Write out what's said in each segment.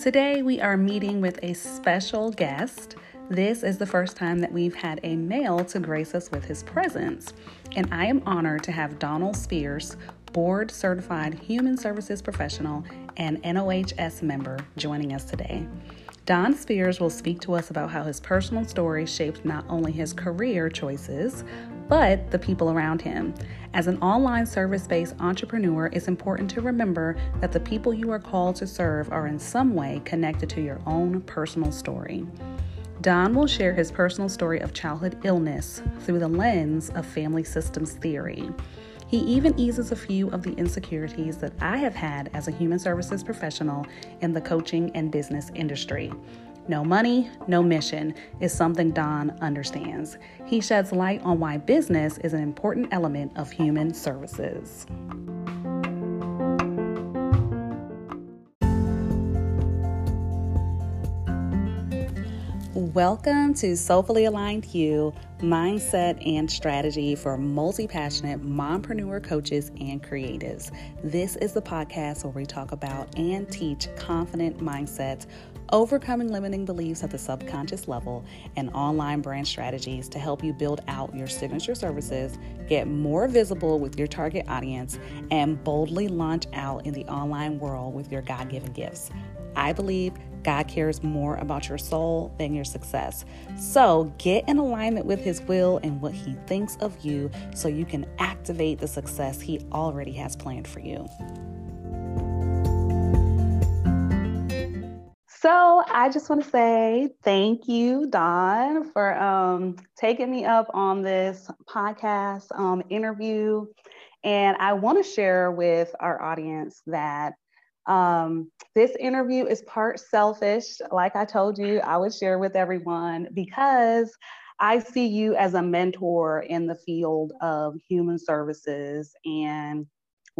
Today, we are meeting with a special guest. This is the first time that we've had a male to grace us with his presence, and I am honored to have Donald Spears, board certified human services professional and NOHS member, joining us today. Don Spears will speak to us about how his personal story shaped not only his career choices, but the people around him. As an online service based entrepreneur, it's important to remember that the people you are called to serve are in some way connected to your own personal story. Don will share his personal story of childhood illness through the lens of family systems theory. He even eases a few of the insecurities that I have had as a human services professional in the coaching and business industry. No money, no mission is something Don understands. He sheds light on why business is an important element of human services. Welcome to Soulfully Aligned You Mindset and Strategy for Multi Passionate Mompreneur Coaches and Creatives. This is the podcast where we talk about and teach confident mindsets overcoming limiting beliefs at the subconscious level, and online brand strategies to help you build out your signature services, get more visible with your target audience, and boldly launch out in the online world with your God given gifts. I believe God cares more about your soul than your success. So get in alignment with His will and what He thinks of you so you can activate the success He already has planned for you. So I just want to say thank you, Don, for um, taking me up on this podcast um, interview. And I want to share with our audience that um, this interview is part selfish. Like I told you, I would share with everyone because I see you as a mentor in the field of human services and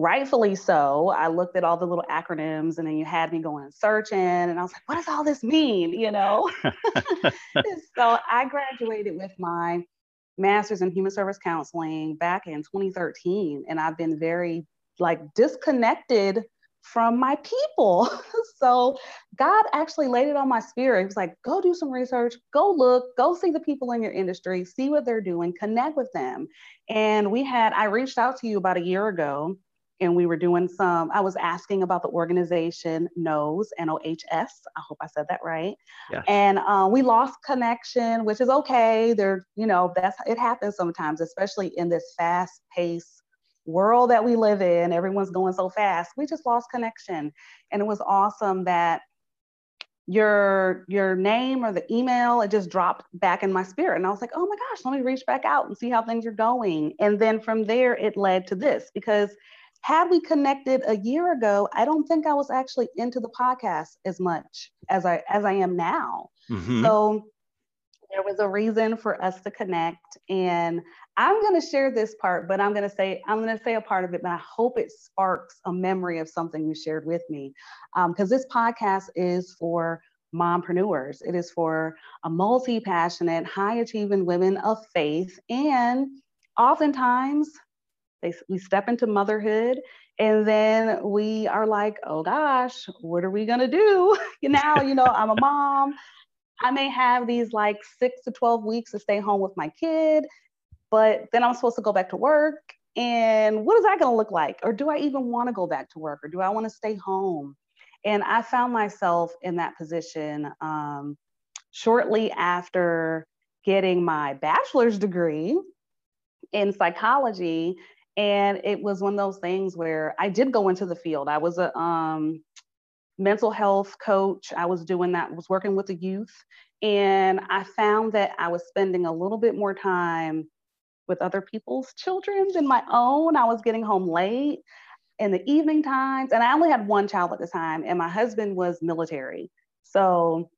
rightfully so. I looked at all the little acronyms and then you had me going searching and I was like, what does all this mean? You know? so I graduated with my master's in human service counseling back in 2013 and I've been very like disconnected from my people. so God actually laid it on my spirit. He was like, go do some research, go look, go see the people in your industry, see what they're doing, connect with them. And we had, I reached out to you about a year ago and we were doing some i was asking about the organization knows n-o-h-s i hope i said that right. Yeah. and uh, we lost connection which is okay. There you know that's it happens sometimes especially in this fast paced world that we live in. Everyone's going so fast. We just lost connection. And it was awesome that your your name or the email it just dropped back in my spirit. And i was like oh my gosh let me reach back out and see how things are going. And then from there it led to this because had we connected a year ago, I don't think I was actually into the podcast as much as I as I am now. Mm-hmm. So there was a reason for us to connect and i'm going to share this part but i'm going to say i'm going to say a part of it but i hope it sparks a memory of something you shared with me because um, this podcast is for mompreneurs it is for a multi-passionate high achieving women of faith and oftentimes they, we step into motherhood and then we are like, oh gosh, what are we gonna do? now, you know, I'm a mom. I may have these like six to 12 weeks to stay home with my kid, but then I'm supposed to go back to work. And what is that gonna look like? Or do I even wanna go back to work? Or do I wanna stay home? And I found myself in that position um, shortly after getting my bachelor's degree in psychology and it was one of those things where I did go into the field. I was a um, mental health coach. I was doing that, was working with the youth. And I found that I was spending a little bit more time with other people's children than my own. I was getting home late in the evening times. And I only had one child at the time, and my husband was military. So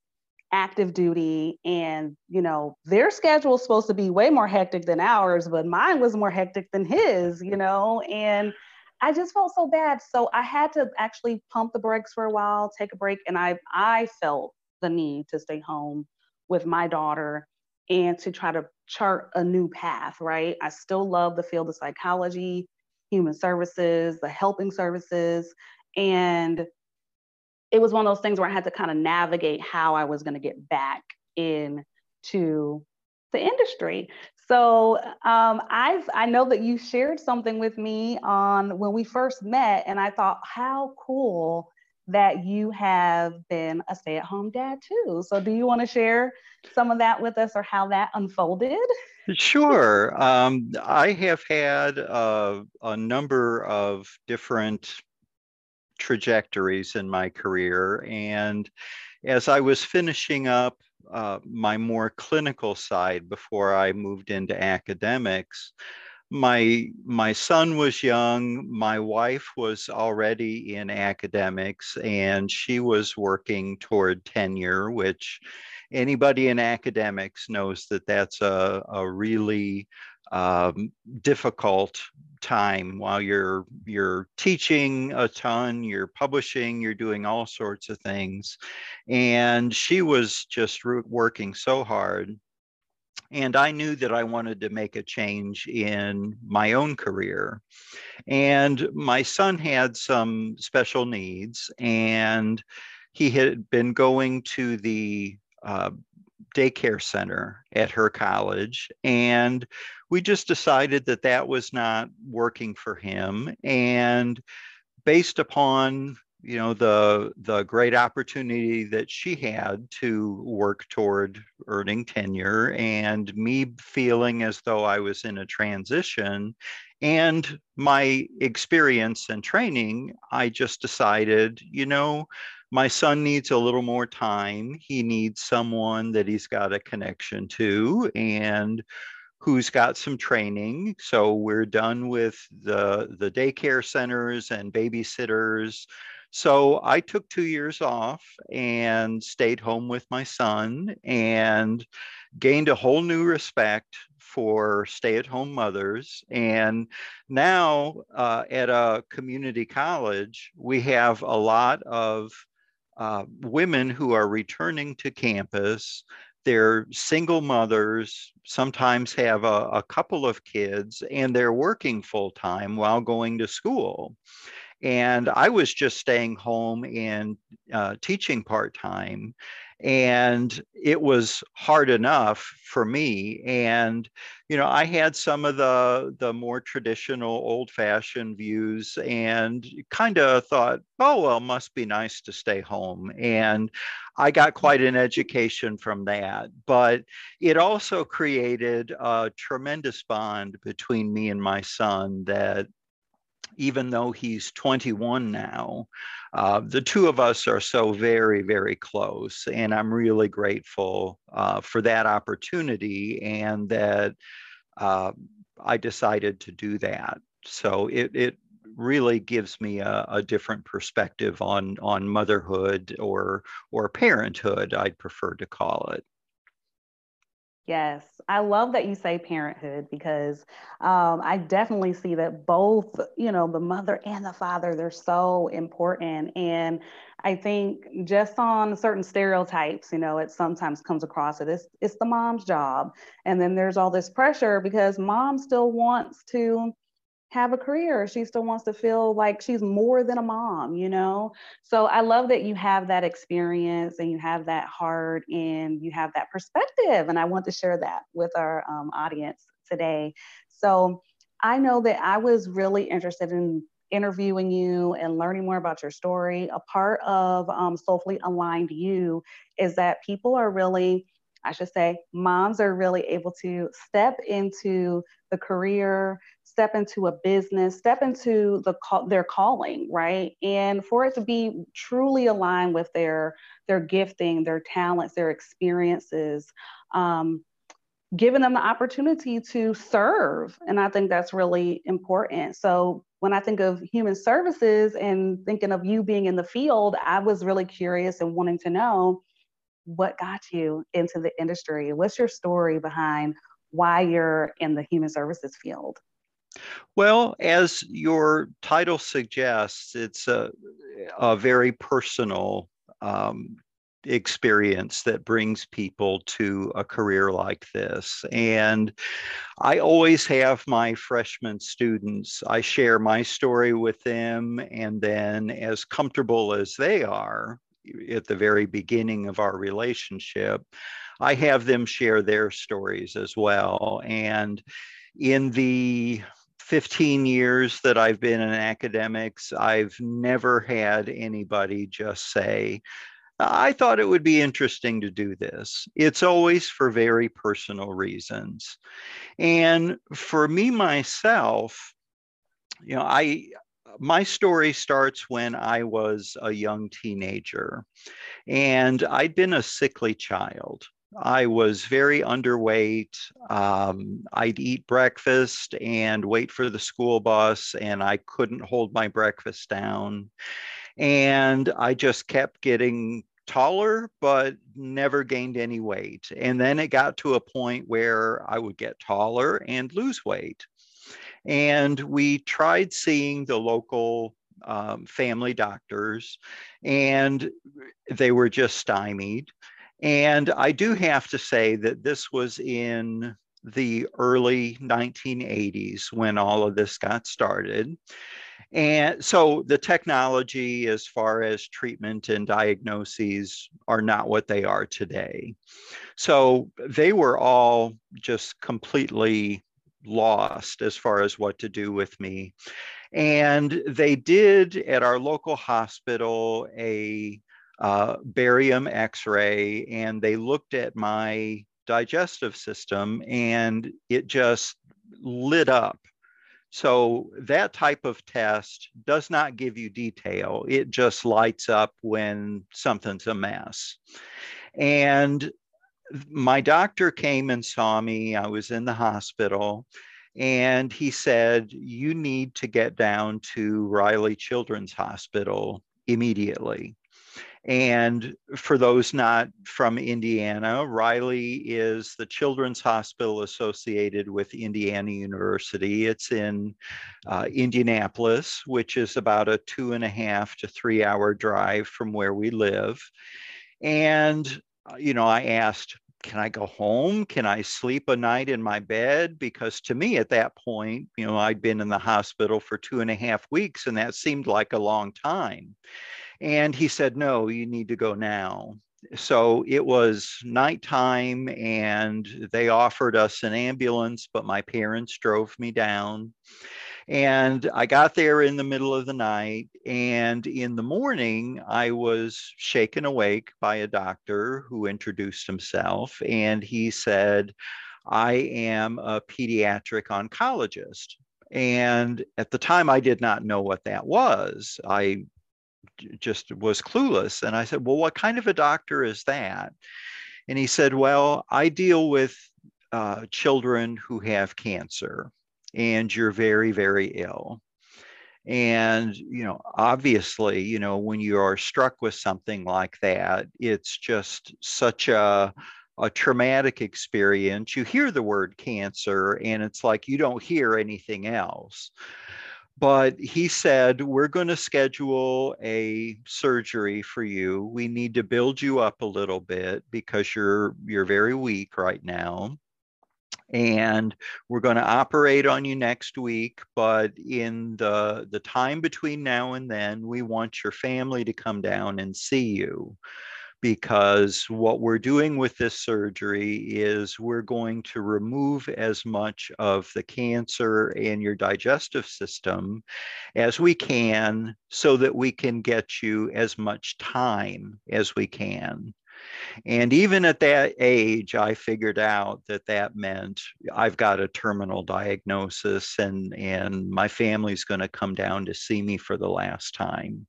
active duty and you know their schedule is supposed to be way more hectic than ours but mine was more hectic than his you know and i just felt so bad so i had to actually pump the brakes for a while take a break and i i felt the need to stay home with my daughter and to try to chart a new path right i still love the field of psychology human services, the helping services. And it was one of those things where I had to kind of navigate how I was going to get back into the industry. So um, I've I know that you shared something with me on when we first met, and I thought how cool that you have been a stay-at-home dad too. So do you want to share some of that with us, or how that unfolded? Sure. Um, I have had a number of different trajectories in my career, and as I was finishing up uh, my more clinical side before I moved into academics. My my son was young. My wife was already in academics, and she was working toward tenure, which anybody in academics knows that that's a, a really um, difficult time while you're you're teaching a ton you're publishing you're doing all sorts of things. And she was just working so hard. And i knew that i wanted to make a change in my own career. And my son had some special needs and he had been going to the uh, daycare center at her college and we just decided that that was not working for him. And based upon you know the the great opportunity that she had to work toward earning tenure and me feeling as though I was in a transition and my experience and training I just decided you know my son needs a little more time. He needs someone that he's got a connection to and who's got some training. So we're done with the, the daycare centers and babysitters. So I took two years off and stayed home with my son and gained a whole new respect for stay at home mothers. And now uh, at a community college, we have a lot of uh, women who are returning to campus. They're single mothers, sometimes have a, a couple of kids, and they're working full time while going to school. And I was just staying home and uh, teaching part time and it was hard enough for me and you know i had some of the the more traditional old fashioned views and kind of thought oh well must be nice to stay home and i got mm-hmm. quite an education from that but it also created a tremendous bond between me and my son that even though he's 21 now, uh, the two of us are so very, very close. And I'm really grateful uh, for that opportunity and that uh, I decided to do that. So it, it really gives me a, a, different perspective on, on motherhood or, or parenthood, I'd prefer to call it. Yes, I love that you say parenthood because um, I definitely see that both, you know, the mother and the father, they're so important. And I think just on certain stereotypes, you know, it sometimes comes across that it's, it's the mom's job. And then there's all this pressure because mom still wants to have a career. She still wants to feel like she's more than a mom, you know? So I love that you have that experience and you have that heart and you have that perspective. And I want to share that with our um, audience today. So I know that I was really interested in interviewing you and learning more about your story. A part of um, Soulfully Aligned You is that people are really I should say, moms are really able to step into the career, step into a business, step into the call, their calling, right? And for it to be truly aligned with their their gifting, their talents, their experiences, um, giving them the opportunity to serve, and I think that's really important. So when I think of human services and thinking of you being in the field, I was really curious and wanting to know what got you into the industry. What's your story behind why you're in the human services field? Well, as your title suggests, it's a, a very personal um, experience that brings people to a career like this. And I always have my freshman students, I share my story with them, and then as comfortable as they are at the very beginning of our relationship, I have them share their stories as well. And in the 15 years that I've been in academics, I've never had anybody just say, I thought it would be interesting to do this. It's always for very personal reasons. And for me myself, you know, I my story starts when I was a young teenager and I'd been a sickly child. I was very underweight. Um, I'd eat breakfast and wait for the school bus, and I couldn't hold my breakfast down. And I just kept getting taller, but never gained any weight. And then it got to a point where I would get taller and lose weight. And we tried seeing the local um, family doctors, and they were just stymied. And I do have to say that this was in the early 1980s when all of this got started. And so the technology, as far as treatment and diagnoses, are not what they are today. So they were all just completely lost as far as what to do with me. And they did at our local hospital a uh, barium x ray, and they looked at my digestive system and it just lit up so that type of test does not give you detail. It just lights up when something's a mess. And my doctor came and saw me. I was in the hospital and he said, You need to get down to Riley Children's Hospital immediately. And for those not from Indiana, Riley is the children's hospital associated with Indiana University. It's in uh, Indianapolis, which is about a two and a half to three hour drive from where we live. And, Uh, you know, I asked, can I go home? Can I sleep a night in my bed? Because to me, at that point, you know, I'd been in the hospital for two and a half weeks, and that seemed like a long time. And he said, No, you need to go now. So it was nighttime and they offered us an ambulance, but my parents drove me down. And I got there in the middle of the night. And in the morning, I was shaken awake by a doctor who introduced himself. And he said, I am a pediatric oncologist. And at the time, I did not know what that was. I just was clueless. And I said, Well, what kind of a doctor is that? And he said, Well, I deal with uh, children who have cancer and you're very, very ill. And, you know, obviously, you know, when you are struck with something like that, it's just such a, a traumatic experience. You hear the word cancer and it's like you don't hear anything else but he said we're going to schedule a surgery for you we need to build you up a little bit because you're you're very weak right now and we're going to operate on you next week but in the the time between now and then we want your family to come down and see you because what we're doing with this surgery is we're going to remove as much of the cancer in your digestive system as we can so that we can get you as much time as we can. And even at that age, I figured out that that meant I've got a terminal diagnosis and, and my family's going to come down to see me for the last time.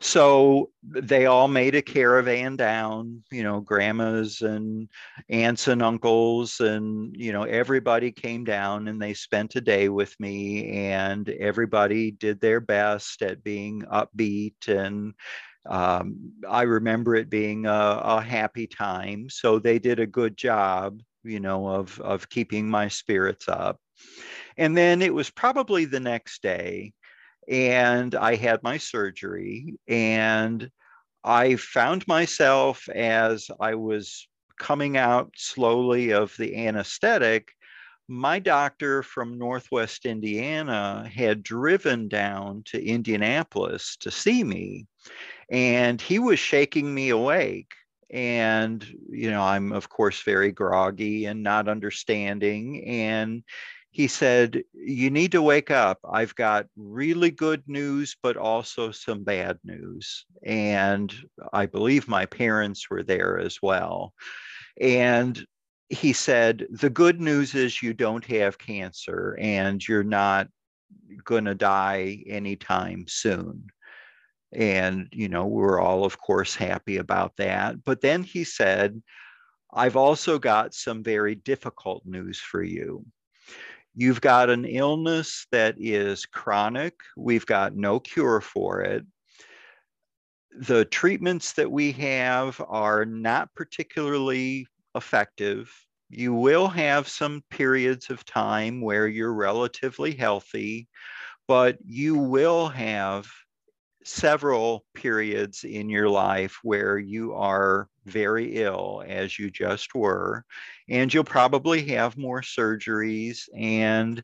So they all made a caravan down, you know, grandmas and aunts and uncles, and, you know, everybody came down and they spent a day with me, and everybody did their best at being upbeat. And um, I remember it being a, a happy time. So they did a good job, you know, of, of keeping my spirits up. And then it was probably the next day and I had my surgery and I found myself as I was coming out slowly of the anesthetic. My doctor from Northwest Indiana had driven down to Indianapolis to see me, and he was shaking me awake. And you know i'm of course very groggy and not understanding and he said you need to wake up. I've got really good news but also some bad news. And i believe my parents were there as well. And he said the good news is you don't have cancer and you're not going to die anytime soon and, you know, we're all, of course, happy about that. But then he said, I've also got some very difficult news for you. You've got an illness that is chronic, we've got no cure for it. The treatments that we have are not particularly effective. You will have some periods of time where you're relatively healthy, but you will have several periods in your life where you are very ill, as you just were, and you'll probably have more surgeries, and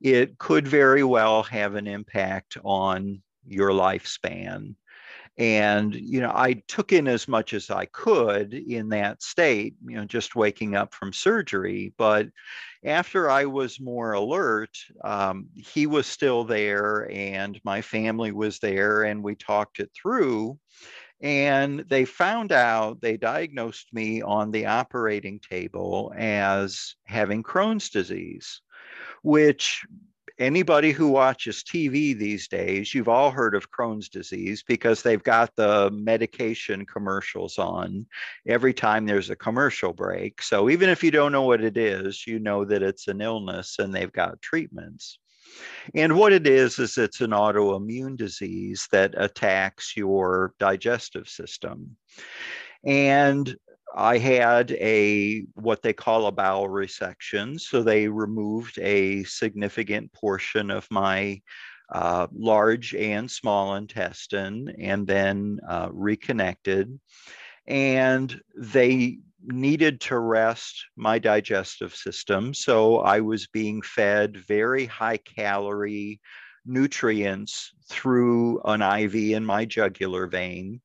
it could very well have an impact on your lifespan. And, you know, I took in as much as I could in that state, you know, just waking up from surgery. But after I was more alert, um, he was still there and my family was there and we talked it through. And they found out, they diagnosed me on the operating table as having Crohn's disease, which anybody who watches TV these days, you've all heard of Crohn's disease because they've got the medication commercials on every time there's a commercial break. So even if you don't know what it is, you know that it's an illness and they've got treatments. And what it is, is it's an autoimmune disease that attacks your digestive system. And I had a what they call a bowel resection. So they removed a significant portion of my uh, large and small intestine and then uh, reconnected. And they needed to rest my digestive system. So I was being fed very high calorie nutrients through an IV in my jugular vein.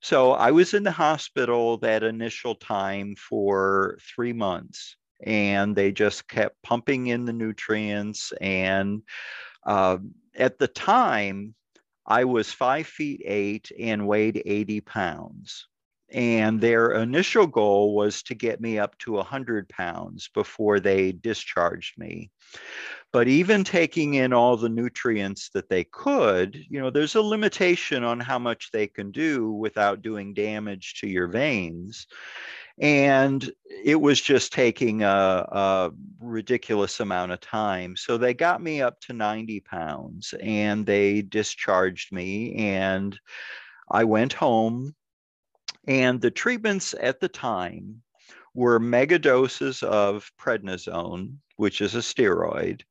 So I was in the hospital that initial time for three months, and they just kept pumping in the nutrients. And uh, at the time, I was five feet eight and weighed 80 pounds. And their initial goal was to get me up to 100 pounds before they discharged me. But even taking in all the nutrients that they could, you know, there's a limitation on how much they can do without doing damage to your veins. And it was just taking a, a ridiculous amount of time. So they got me up to 90 pounds and they discharged me. And I went home. And the treatments at the time were mega doses of prednisone, which is a steroid,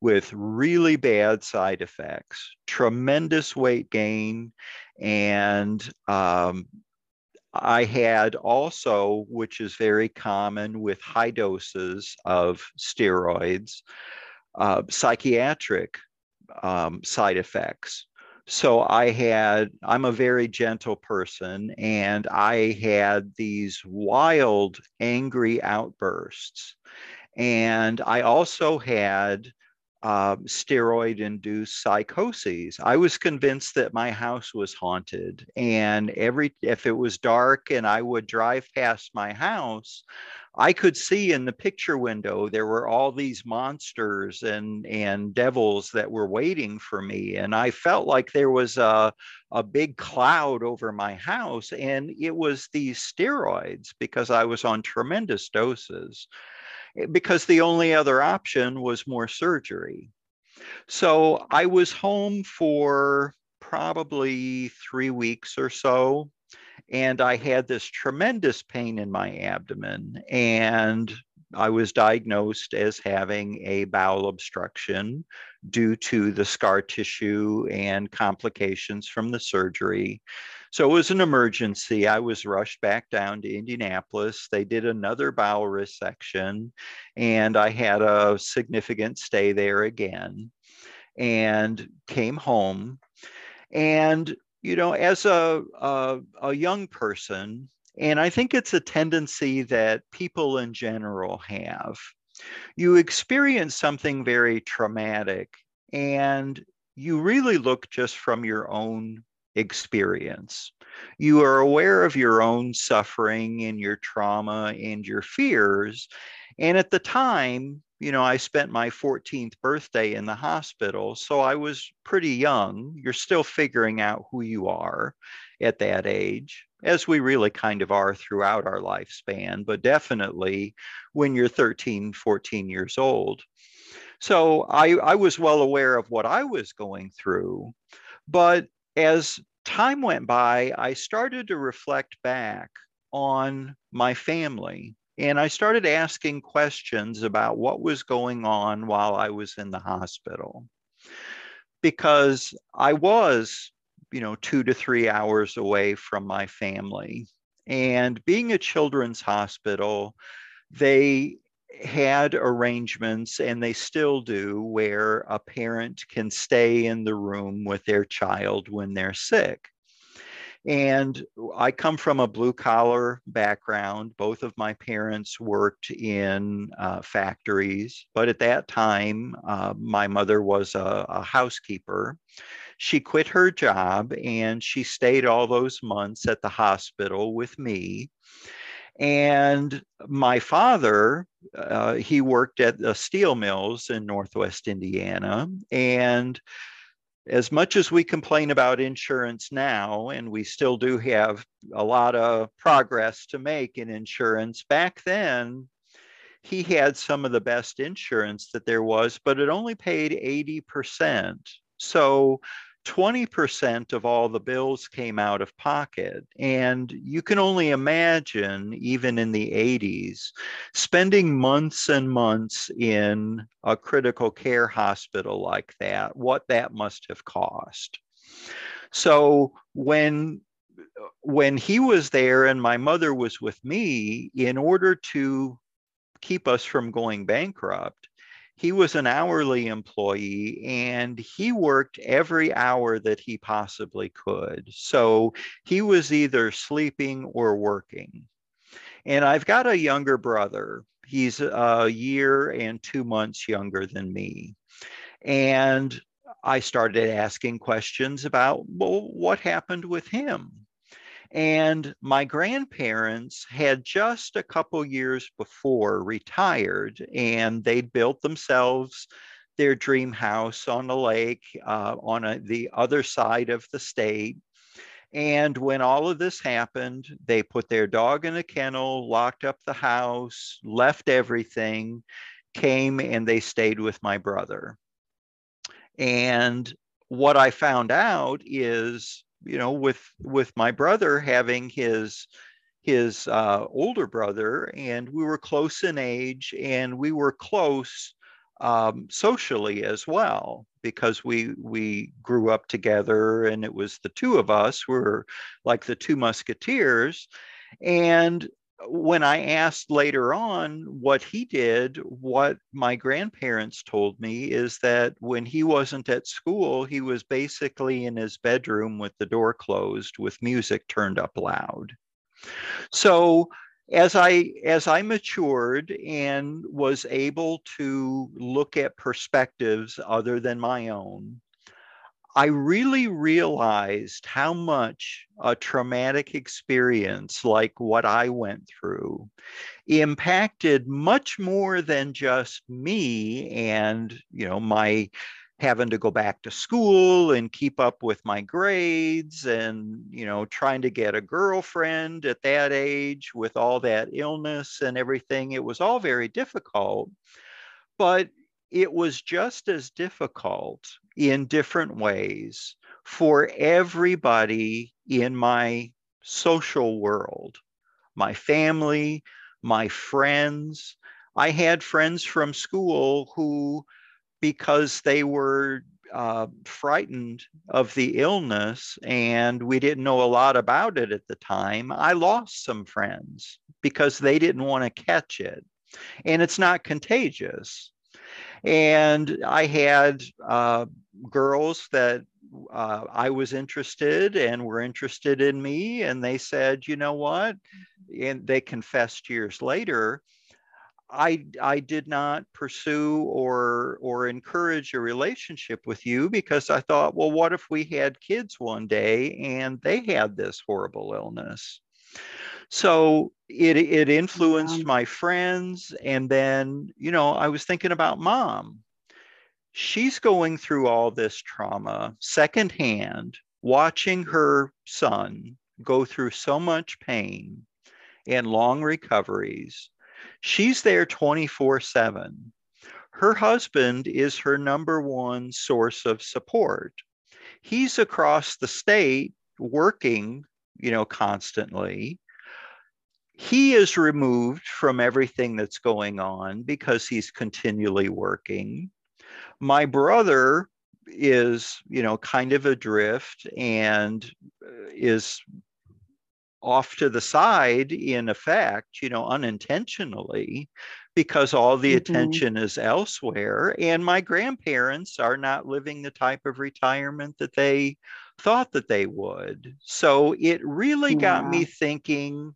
with really bad side effects, tremendous weight gain, and um, I had also, which is very common with high doses of steroids, uh, psychiatric um, side effects. So I had, I'm a very gentle person, and I had these wild, angry outbursts. And I also had uh, steroid induced psychoses. I was convinced that my house was haunted. And every, if it was dark and I would drive past my house, I could see in the picture window there were all these monsters and and devils that were waiting for me, and I felt like there was a a big cloud over my house, and it was these steroids because I was on tremendous doses. Because the only other option was more surgery. So I was home for probably three weeks or so. And I had this tremendous pain in my abdomen. And I was diagnosed as having a bowel obstruction due to the scar tissue and complications from the surgery. So it was an emergency. I was rushed back down to Indianapolis. They did another bowel resection, and I had a significant stay there again and came home. And, you know, as a, a, a young person, and I think it's a tendency that people in general have, you experience something very traumatic and you really look just from your own experience. You are aware of your own suffering and your trauma and your fears. And at the time, you know, I spent my 14th birthday in the hospital. So I was pretty young. You're still figuring out who you are at that age, as we really kind of are throughout our lifespan, but definitely when you're 13, 14 years old. So I, I was well aware of what I was going through. But as time went by, I started to reflect back on my family and I started asking questions about what was going on while I was in the hospital. Because I was, you know, two to three hours away from my family. And being a children's hospital, they had arrangements and they still do where a parent can stay in the room with their child when they're sick. And I come from a blue collar background. Both of my parents worked in uh, factories, but at that time, uh, my mother was a, a housekeeper. She quit her job and she stayed all those months at the hospital with me. And my father, uh, he worked at the steel mills in Northwest Indiana. And as much as we complain about insurance now, and we still do have a lot of progress to make in insurance, back then, he had some of the best insurance that there was, but it only paid 80%. So 20% of all the bills came out of pocket. And you can only imagine, even in the 80s, spending months and months in a critical care hospital like that, what that must have cost. So when when he was there and my mother was with me, in order to keep us from going bankrupt, he was an hourly employee and he worked every hour that he possibly could. So he was either sleeping or working. And I've got a younger brother. He's a year and two months younger than me. And I started asking questions about, well, what happened with him? And my grandparents had just a couple years before retired, and they'd built themselves their dream house on the lake uh, on a, the other side of the state. And when all of this happened, they put their dog in a kennel, locked up the house, left everything, came and they stayed with my brother. And what I found out is you know with with my brother having his his uh, older brother and we were close in age and we were close um, socially as well because we we grew up together and it was the two of us we were like the two musketeers. And when I asked later on what he did, what my grandparents told me is that when he wasn't at school, he was basically in his bedroom with the door closed with music turned up loud. So as I as I matured and was able to look at perspectives other than my own, I really realized how much a traumatic experience like what I went through impacted much more than just me and, you know, my having to go back to school and keep up with my grades and you know trying to get a girlfriend at that age with all that illness and everything. It was all very difficult but it was just as difficult in different ways for everybody in my social world, my family, my friends. I had friends from school who, because they were uh, frightened of the illness and we didn't know a lot about it at the time, I lost some friends because they didn't want to catch it. And it's not contagious. And I had uh, girls that uh, I was interested and were interested in me. And they said, you know what? And they confessed years later I I did not pursue or or encourage a relationship with you because I thought, well, what if we had kids one day and they had this horrible illness? So it it influenced my friends, and then you know I was thinking about mom. She's going through all this trauma secondhand, watching her son go through so much pain and long recoveries She's there 24 7. Her husband is her number one source of support. He's across the state working, you know, constantly. He is removed from everything that's going on because he's continually working. My brother is, you know, kind of adrift and uh, is off to the side in effect you know unintentionally because all the mm-hmm. attention is elsewhere and my grandparents are not living the type of retirement that they thought that they would so it really yeah. got me thinking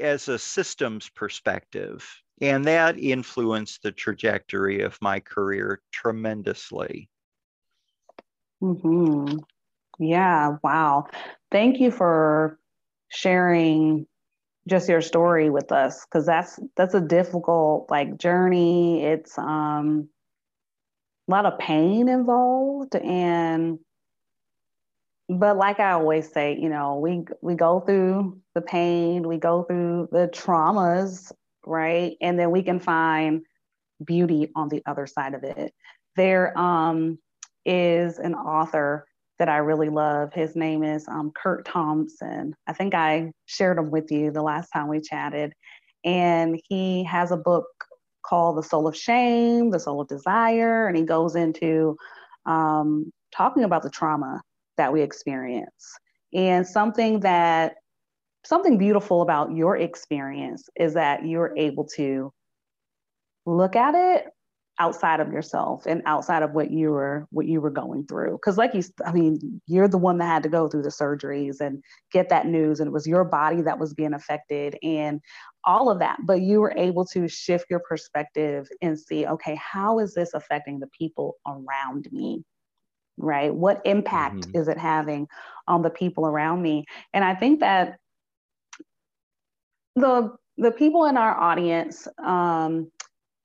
as a systems perspective and that influenced the trajectory of my career tremendously mm-hmm. Yeah, wow. Thank you for sharing just your story with us cuz that's that's a difficult like journey. It's um a lot of pain involved and but like I always say, you know, we we go through the pain, we go through the traumas, right? And then we can find beauty on the other side of it. There um, is an author that I really love. His name is um, Curt Thompson. I think I shared him with you the last time we chatted. And he has a book called The Soul of Shame, The Soul of Desire. And he goes into um, talking about the trauma that we experience. And something that, something beautiful about your experience is that you're able to look at it outside of yourself and outside of what you were what you were going through. Because like you i mean you're the one that had to go through the surgeries and get that news and it was your body that was being affected and all of that. But you were able to shift your perspective and see okay how is this affecting the people around me right what impact mm-hmm. is it having on the people around me and i think that the the people in our audience um,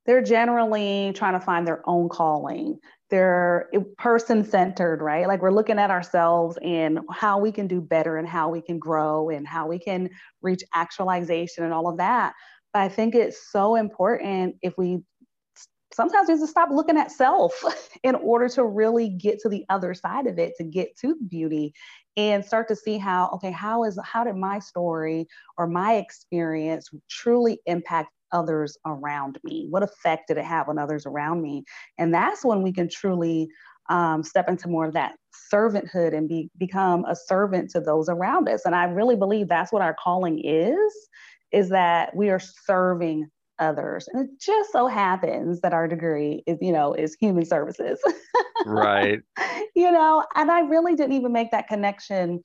they're generally trying to find their own calling. They're person centered, right? Like we're looking at ourselves and how we can do better and how we can grow and how we can reach actualization and all of that. But I think it's so important if we sometimes we have to stop looking at self in order to really get to the other side of it, to get to beauty and start to see how, okay, how is how did my story or my experience truly impact others around me? What effect did it have on others around me? And that's when we can truly um, step into more of that servanthood and be, become a servant to those around us. And I really believe that's what our calling is, is that we are serving others. And it just so happens that our degree is, you know, is human services. right. You know, and I really didn't even make that connection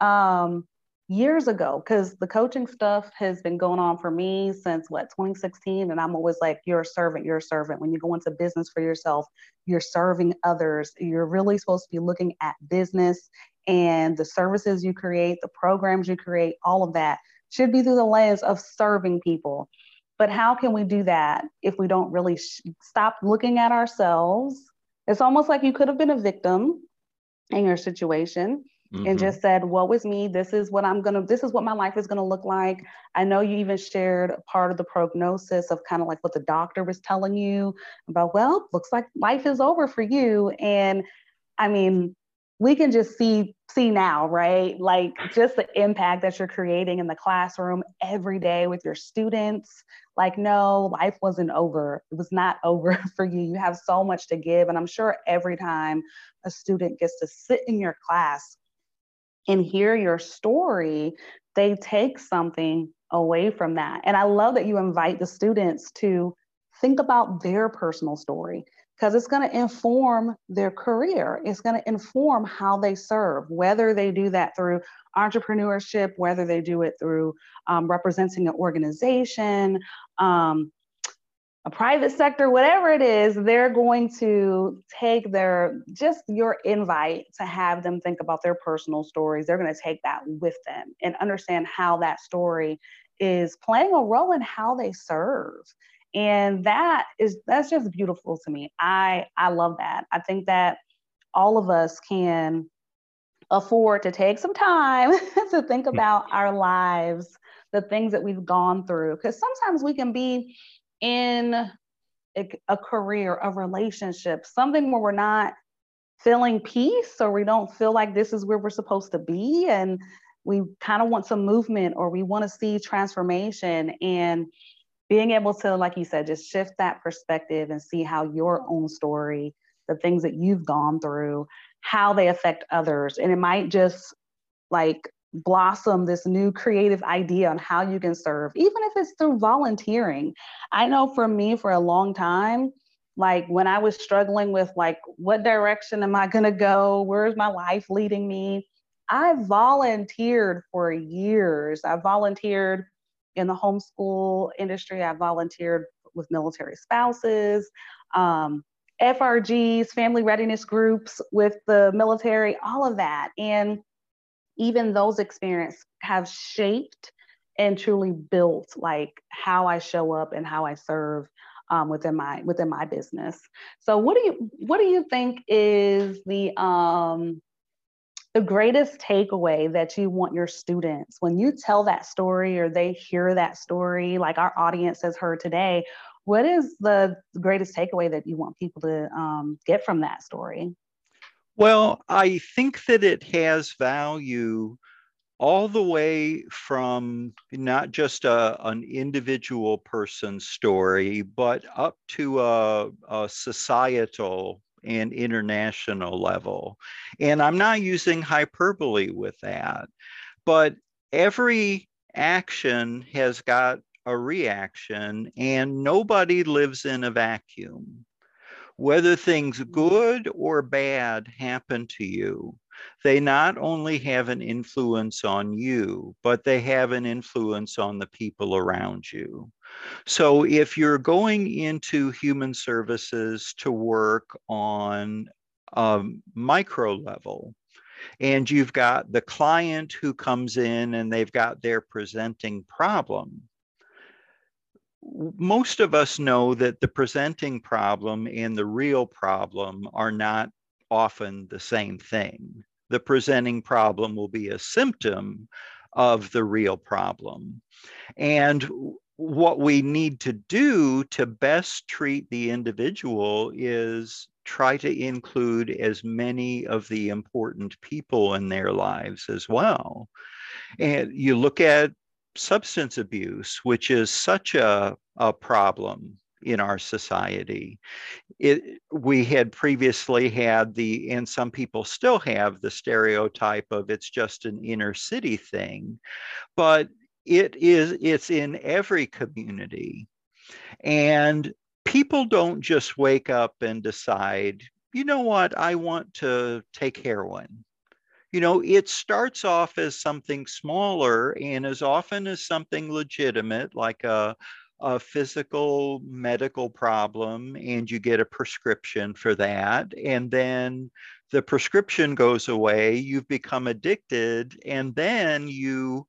um, years ago because the coaching stuff has been going on for me since what 2016 and i'm always like you're a servant you're a servant when you go into business for yourself you're serving others you're really supposed to be looking at business and the services you create the programs you create all of that should be through the lens of serving people but how can we do that if we don't really sh- stop looking at ourselves it's almost like you could have been a victim in your situation mm-hmm. and just said, "What was me? This is what I'm gonna. This is what my life is gonna look like." I know you even shared part of the prognosis of kind of like what the doctor was telling you about. Well, looks like life is over for you, and I mean, we can just see see now, right? Like just the impact that you're creating in the classroom every day with your students. Like, no, life wasn't over. It was not over for you. You have so much to give. And I'm sure every time a student gets to sit in your class and hear your story, they take something away from that. And I love that you invite the students to think about their personal story because it's going to inform their career. It's going to inform how they serve, whether they do that through entrepreneurship, whether they do it through um, representing an organization, um, a private sector, whatever it is, they're going to take their just your invite to have them think about their personal stories. They're going to take that with them and understand how that story is playing a role in how they serve. And that is that's just beautiful to me. I I love that. I think that all of us can afford to take some time to think hmm. about our lives, the things that we've gone through because sometimes we can be in a, a career, a relationship, something where we're not feeling peace or we don't feel like this is where we're supposed to be and we kind of want some movement or we want to see transformation and being able to like you said just shift that perspective and see how your own story the things that you've gone through how they affect others and it might just like blossom this new creative idea on how you can serve, even if it's through volunteering. I know for me, for a long time, like when I was struggling with like what direction am I going to go? Where's my life leading me? I volunteered for years. I volunteered in the homeschool industry. I volunteered with military spouses, um, FRGs, family readiness groups with the military, all of that. And even those experiences have shaped and truly built like how I show up and how I serve um, within my within my business. So what do you what do you think is the um, the greatest takeaway that you want your students when you tell that story or they hear that story like our audience has heard today what is the greatest takeaway that you want people to um, get from that story? Well, I think that it has value all the way from not just a, an individual person's story, but up to a, a societal and international level. And I'm not using hyperbole with that, but every action has got a reaction, and nobody lives in a vacuum whether things mm-hmm. good or bad happen to you, they not only have an influence on you, but they have an influence on the people around you. So if you're going into human services to work on a micro level, and you've got the client who comes in and they've got their presenting problem most of us know that the presenting problem and the real problem are not often the same thing. The presenting problem will be a symptom of the real problem. And what we need to do to best treat the individual is try to include as many of the important people in their lives as well. And you look at substance abuse, which is such a, a problem in our society. It, we had previously had the, and some people still have the stereotype of it's just an inner city thing, but it is, it's in every community. And people don't just wake up and decide, you know what, I want to take heroin you know, it starts off as something smaller and as often as something legitimate, like a, a physical medical problem, and you get a prescription for that. And then the prescription goes away, you've become addicted, and then you,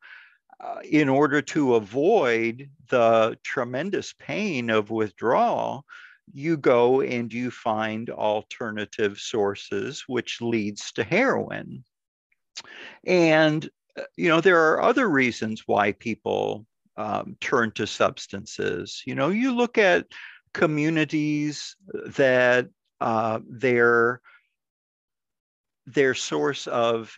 uh, in order to avoid the tremendous pain of withdrawal, you go and you find alternative sources, which leads to heroin. And, uh, you know, there are other reasons why people um, turn to substances. You know, you look at communities that uh, their their source of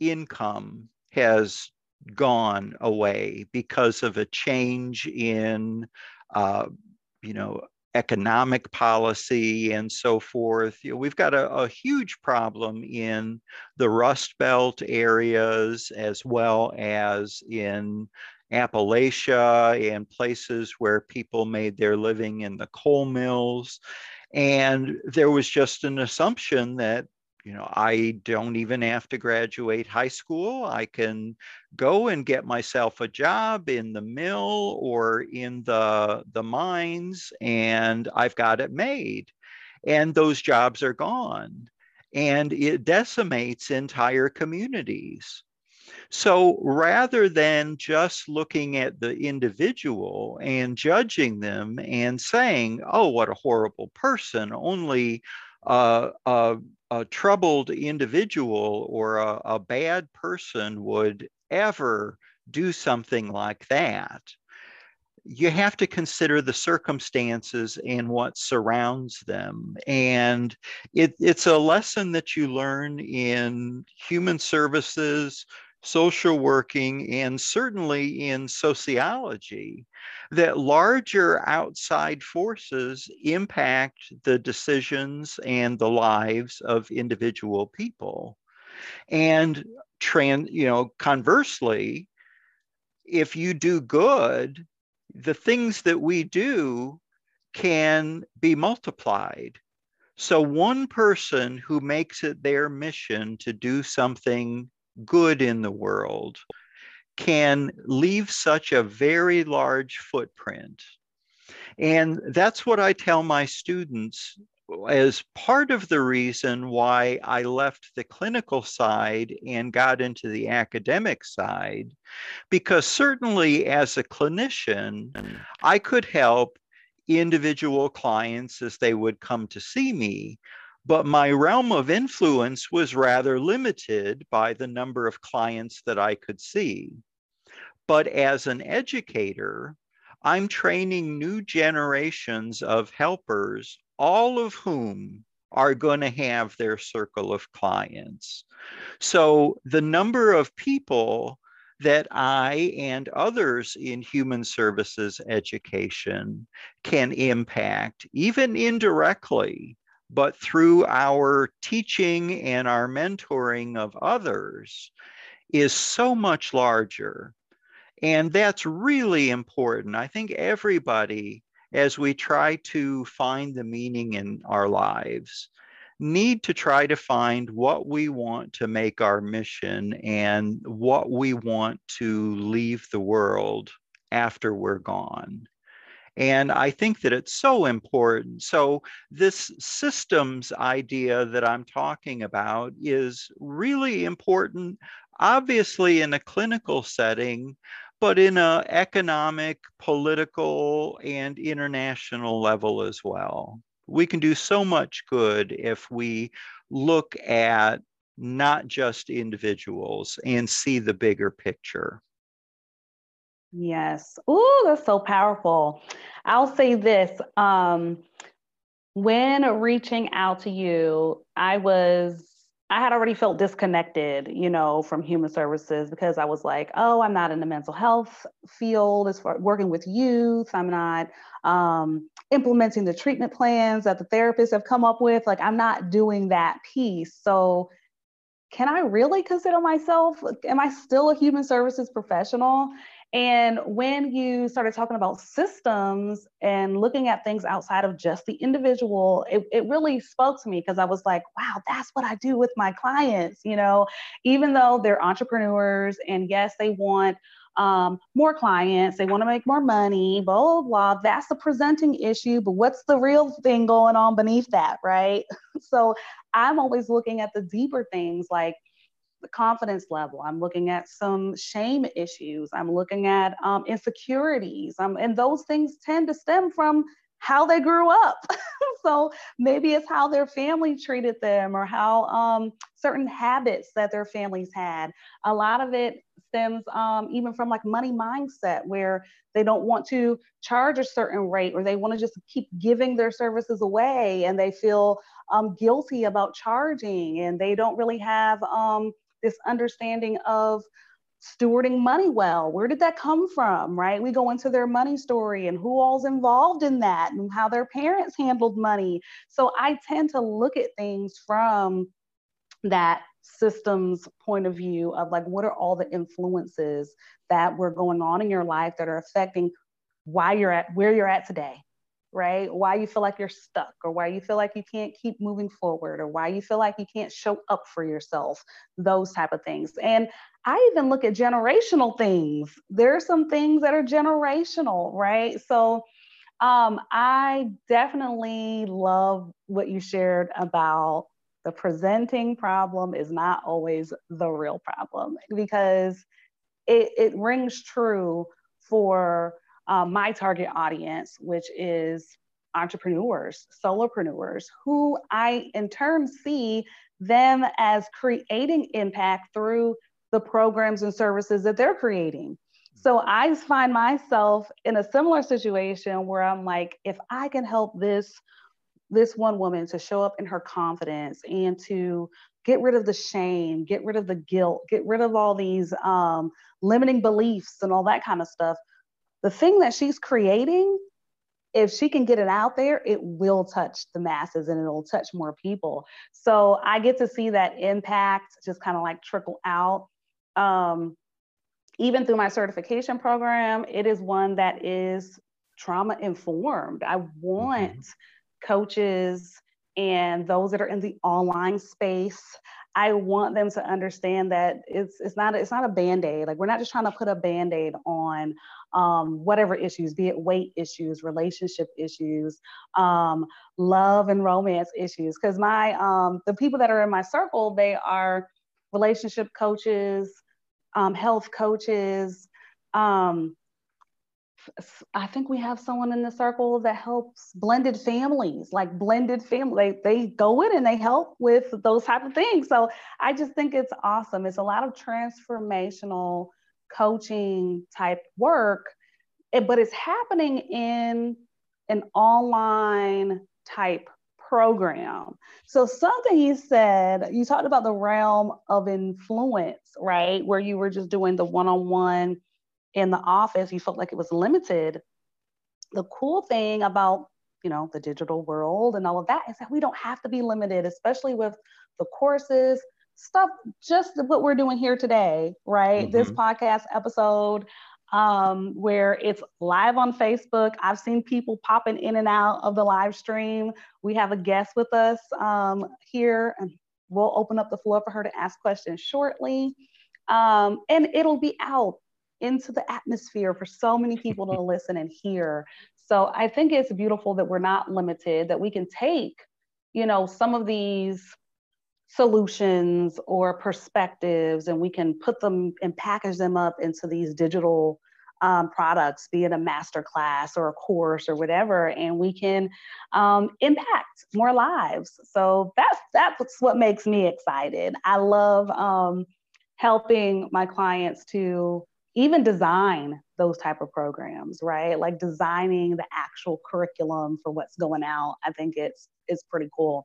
income has gone away because of a change in, uh, you know, economic policy and so forth. You know, we've got a, a, huge problem in the Rust Belt areas as well as in Appalachia and places where people made their living in the coal mills. And there was just an assumption that you know, I don't even have to graduate high school. I can go and get myself a job in the mill or in the, the mines, and I've got it made. And those jobs are gone. And it decimates entire communities. So rather than just looking at the individual and judging them and saying, oh, what a horrible person, only uh, uh, a troubled individual or a, a bad person would ever do something like that you have to consider the circumstances and what surrounds them. And it, it's a lesson that you learn in human services, social working, and certainly in sociology that larger outside forces impact the decisions and the lives of individual people. And trans, you know, conversely, if you do good, the things that we do can be multiplied. So, one person who makes it their mission to do something good in the world can leave such a very large footprint. And that's what I tell my students as part of the reason why I left the clinical side and got into the academic side. Because certainly as a clinician, I could help individual clients as they would come to see me. But my realm of influence was rather limited by the number of clients that I could see. But as an educator, I'm training new generations of helpers, all of whom are going to have their circle of clients. So the number of people that I and others in human services education can impact, even indirectly, but through our teaching and our mentoring of others, is so much larger and that's really important. I think everybody, as we try to find the meaning in our lives, need to try to find what we want to make our mission and what we want to leave the world after we're gone. And I think that it's so important. So, this systems idea that I'm talking about is really important, obviously, in a clinical setting, but in an economic, political, and international level as well. We can do so much good if we look at not just individuals and see the bigger picture. Yes. Oh, that's so powerful. I'll say this. Um, when reaching out to you, I was I had already felt disconnected, you know, from human services because I was like, oh, I'm not in the mental health field as far working with youth. I'm not um, implementing the treatment plans that the therapists have come up with. Like, I'm not doing that piece. So, can I really consider myself? Am I still a human services professional? And when you started talking about systems and looking at things outside of just the individual, it, it really spoke to me because I was like, wow, that's what I do with my clients. You know, even though they're entrepreneurs and yes, they want um, more clients, they want to make more money, blah, blah, blah. That's the presenting issue, but what's the real thing going on beneath that, right? so I'm always looking at the deeper things like, the confidence level. I'm looking at some shame issues. I'm looking at um, insecurities. Um, and those things tend to stem from how they grew up. so maybe it's how their family treated them or how um, certain habits that their families had. A lot of it stems um, even from like money mindset where they don't want to charge a certain rate or they want to just keep giving their services away and they feel um, guilty about charging and they don't really have um, this understanding of stewarding money well. Where did that come from, right? We go into their money story and who all's involved in that and how their parents handled money. So I tend to look at things from that systems point of view of like what are all the influences that were going on in your life that are affecting why you're at where you're at today right? Why you feel like you're stuck or why you feel like you can't keep moving forward or why you feel like you can't show up for yourself those type of things. And i even look at generational things. There are some things that are generational right? So um, i definitely love what you shared about the presenting problem is not always the real problem because it, it rings true for uh, my target audience, which is entrepreneurs, solopreneurs, who I in turn see them as creating impact through the programs and services that they're creating. So I find myself in a similar situation where I'm like, if I can help this this one woman to show up in her confidence and to get rid of the shame, get rid of the guilt, get rid of all these um, limiting beliefs and all that kind of stuff, the thing that she's creating, if she can get it out there, it will touch the masses and it'll touch more people. So I get to see that impact just kind of like trickle out. Um, even through my certification program, it is one that is trauma informed. I want mm-hmm. coaches and those that are in the online space I want them to understand that it's it's not it's not a band-aid. Like we're not just trying to put a band-aid on um, whatever issues, be it weight issues, relationship issues, um, love and romance issues. Because my um, the people that are in my circle, they are relationship coaches, um, health coaches, um, I think we have someone in the circle that helps blended families, like blended family. They, they go in and they help with those type of things. So I just think it's awesome. It's a lot of transformational coaching type work, but it's happening in an online type program. So something you said, you talked about the realm of influence, right? Where you were just doing the one-on-one in the office, you felt like it was limited. The cool thing about you know the digital world and all of that is that we don't have to be limited, especially with the courses stuff just what we're doing here today, right? Mm-hmm. This podcast episode um, where it's live on Facebook. I've seen people popping in and out of the live stream. We have a guest with us um, here, and we'll open up the floor for her to ask questions shortly. Um, and it'll be out into the atmosphere for so many people to listen and hear. So I think it's beautiful that we're not limited, that we can take, you know, some of these solutions or perspectives and we can put them and package them up into these digital um, products, be it a master class or a course or whatever, and we can um, impact more lives. So that's that's what makes me excited. I love um, helping my clients to even design those type of programs right like designing the actual curriculum for what's going out i think it's it's pretty cool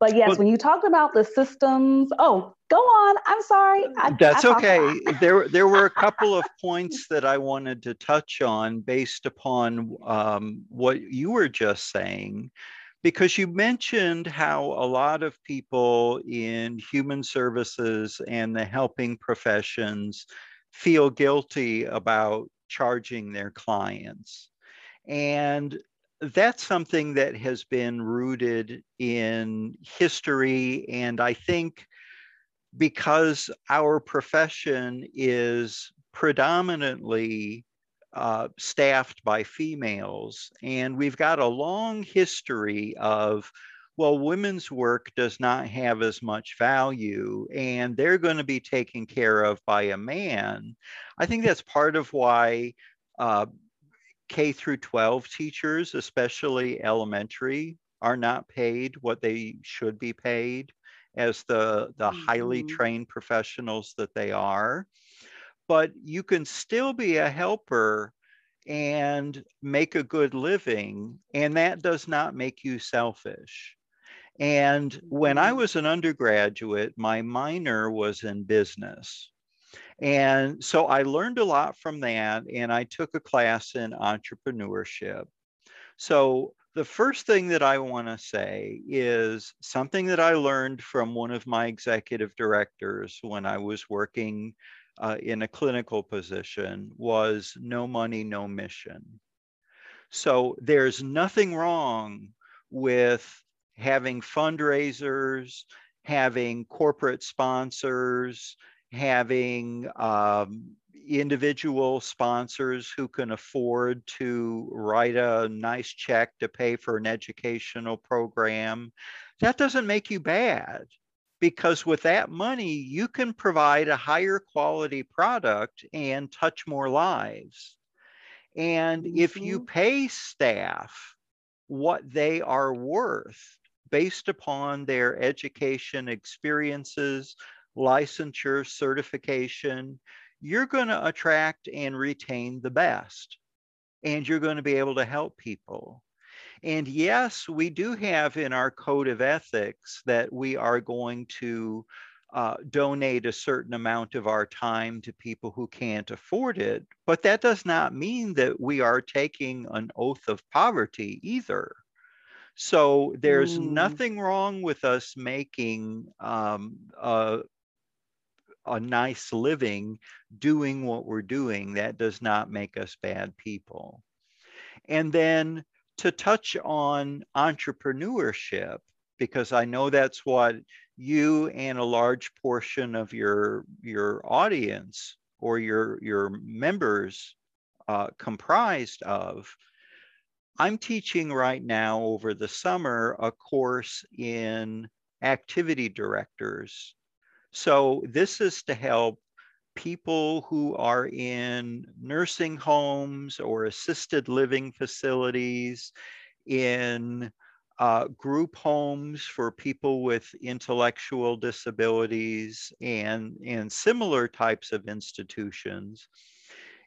but yes well, when you talked about the systems oh go on. I'm sorry. I, that's I okay. there there were a couple of points that i wanted to touch on based upon um, what you were just saying because you mentioned how a lot of people in human services and the helping professions feel guilty about charging their clients. And that's something that has been rooted in history. And I think because our profession is predominantly uh, staffed by females, and we've got a long history of well, women's work does not have as much value and they're going to be taken care of by a man. I think that's part of why uh, K through 12 teachers, especially elementary, are not paid what they should be paid as the, the mm-hmm. highly trained professionals that they are. but you can still be a helper and make a good living. And that does not make you selfish. And when I mm-hmm. was an undergraduate, my minor was in business. And so I learned a lot from that, and I took a class in entrepreneurship. So the first thing that I want to say is something that I learned from one of my executive directors when I was working uh, in a clinical position was no money, no mission. So there's nothing wrong with having fundraisers, having corporate sponsors, having um, individual sponsors who can afford to write a nice check to pay for an educational program. That doesn't make you bad because with that money, you can provide a higher quality product and touch more lives. And mm-hmm. if you mm-hmm. pay staff what they are worth based upon their education experiences, licensure, certification, you're going to attract and retain the best. And you're going to be able to help people. And yes, we do have in our code of ethics that we are going to uh, donate a certain amount of our time to people who can't afford it. But that does not mean that we are taking an oath of poverty either. So there's mm. nothing wrong with us making um, a, a nice living doing what we're doing, that does not make us bad people. And then to touch on entrepreneurship, because I know that's what you and a large portion of your your audience or your your members uh, comprised of. I'm teaching right now over the summer a course in activity directors so this is to help people who are in nursing homes or assisted living facilities, in uh, group homes for people with intellectual disabilities and, and similar types of institutions.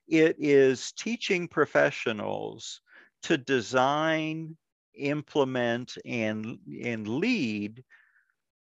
It is teaching professionals to design, implement, and, and lead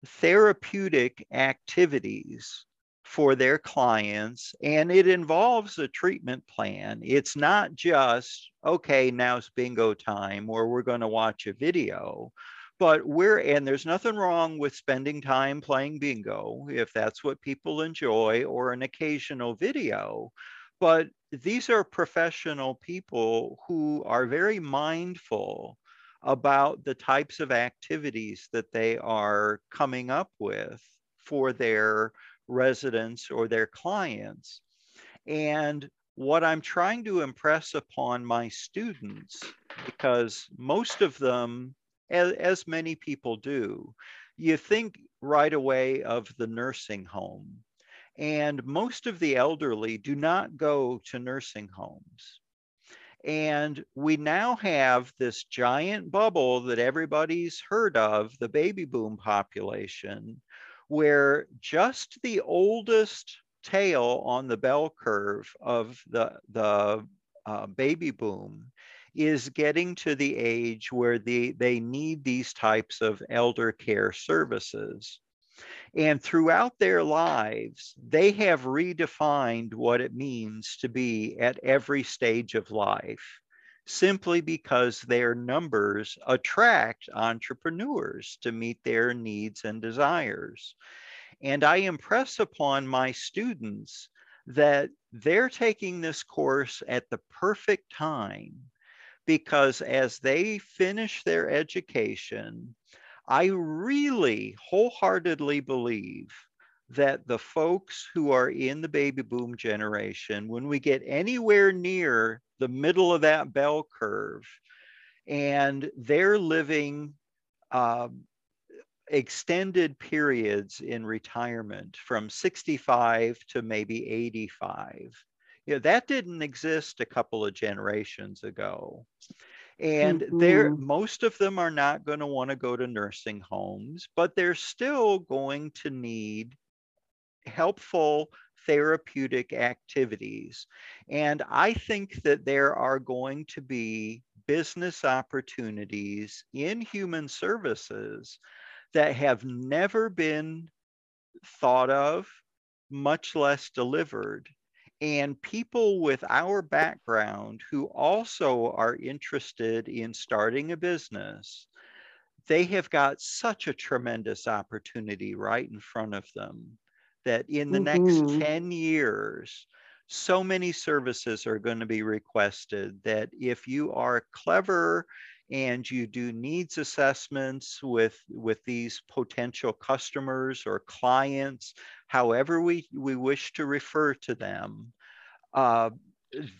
therapeutic activities for their clients and it involves a treatment plan. It's not just, okay, now it's bingo time or we're going to watch a video. But we're, and there's nothing wrong with spending time playing bingo if that's what people enjoy or an occasional video. But these are professional people who are very mindful about the types of activities that they are coming up with for their residents or their clients. And what I'm trying to impress upon my students, because most of them, as, as many people do, you think right away of the nursing home. And most of the elderly do not go to nursing homes. And we now have this giant bubble that everybody's heard of, the baby boom population, where just the oldest tail on the bell curve of the, the uh, baby boom is getting to the age where the, they need these types of elder care services. And throughout their lives, they have redefined what it means to be at every stage of life simply because their numbers attract entrepreneurs to meet their needs and desires. And I impress upon my students that they're taking this course at the perfect time because as they finish their education, I really wholeheartedly believe that the folks who are in the baby boom generation, when we get anywhere near the middle of that bell curve and they're living uh, extended periods in retirement from 65 to maybe 85. You know, that didn't exist a couple of generations ago. And mm-hmm. they're most of them are not going to want to go to nursing homes, but they're still going to need helpful therapeutic activities. And I think that there are going to be business opportunities in human services that have never been thought of, much less delivered. And people with our background who also are interested in starting a business, they have got such a tremendous opportunity right in front of them that in the mm-hmm. next 10 years, so many services are going to be requested that if you are clever and you do needs assessments with with these potential customers or clients however we we wish to refer to them uh,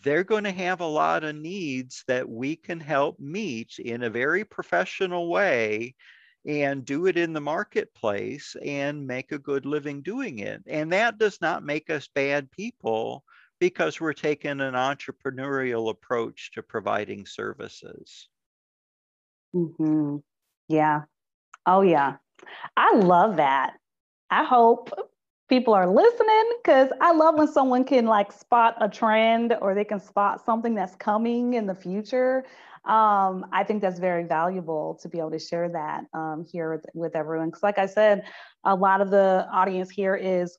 they're going to have a lot of needs that we can help meet in a very professional way and do it in the marketplace and make a good living doing it. And that does not make us bad people because we're taking an entrepreneurial approach to providing services. Mm-hmm. Yeah. Oh, yeah. I love that. I hope people are listening because I love when someone can like spot a trend or they can spot something that's coming in the future. Um, I think that's very valuable to be able to share that um, here with, with everyone. Because, like I said, a lot of the audience here is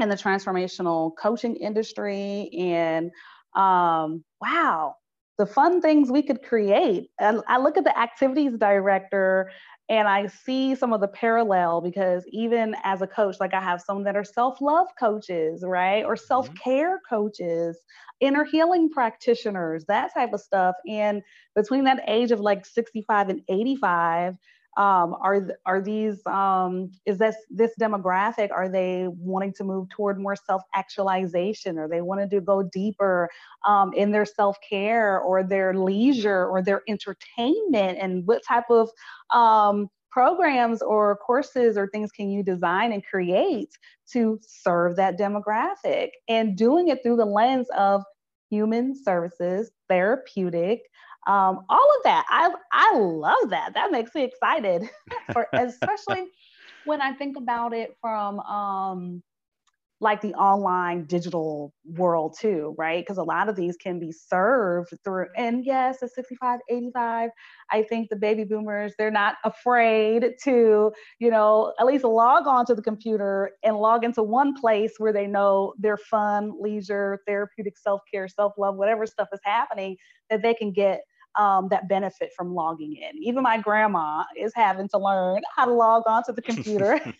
in the transformational coaching industry, and um, wow, the fun things we could create. And I look at the activities director and I see some of the parallel because even as a coach, like I have some that are self love coaches, right? Or self care mm-hmm. coaches, inner healing practitioners, that type of stuff. And between that age of like 65 and 85, um, are are these um, is this this demographic are they wanting to move toward more self actualization or they wanted to go deeper um, in their self care or their leisure or their entertainment? And what type of um, programs or courses or things can you design and create to serve that demographic? And doing it through the lens of human services therapeutic um, all of that. I I love that. That makes me excited, for especially when I think about it from um, like the online digital world too, right? Because a lot of these can be served through, and yes, at 65, 85, I think the baby boomers, they're not afraid to, you know, at least log onto the computer and log into one place where they know their fun, leisure, therapeutic self-care, self-love, whatever stuff is happening, that they can get um, that benefit from logging in. Even my grandma is having to learn how to log onto the computer.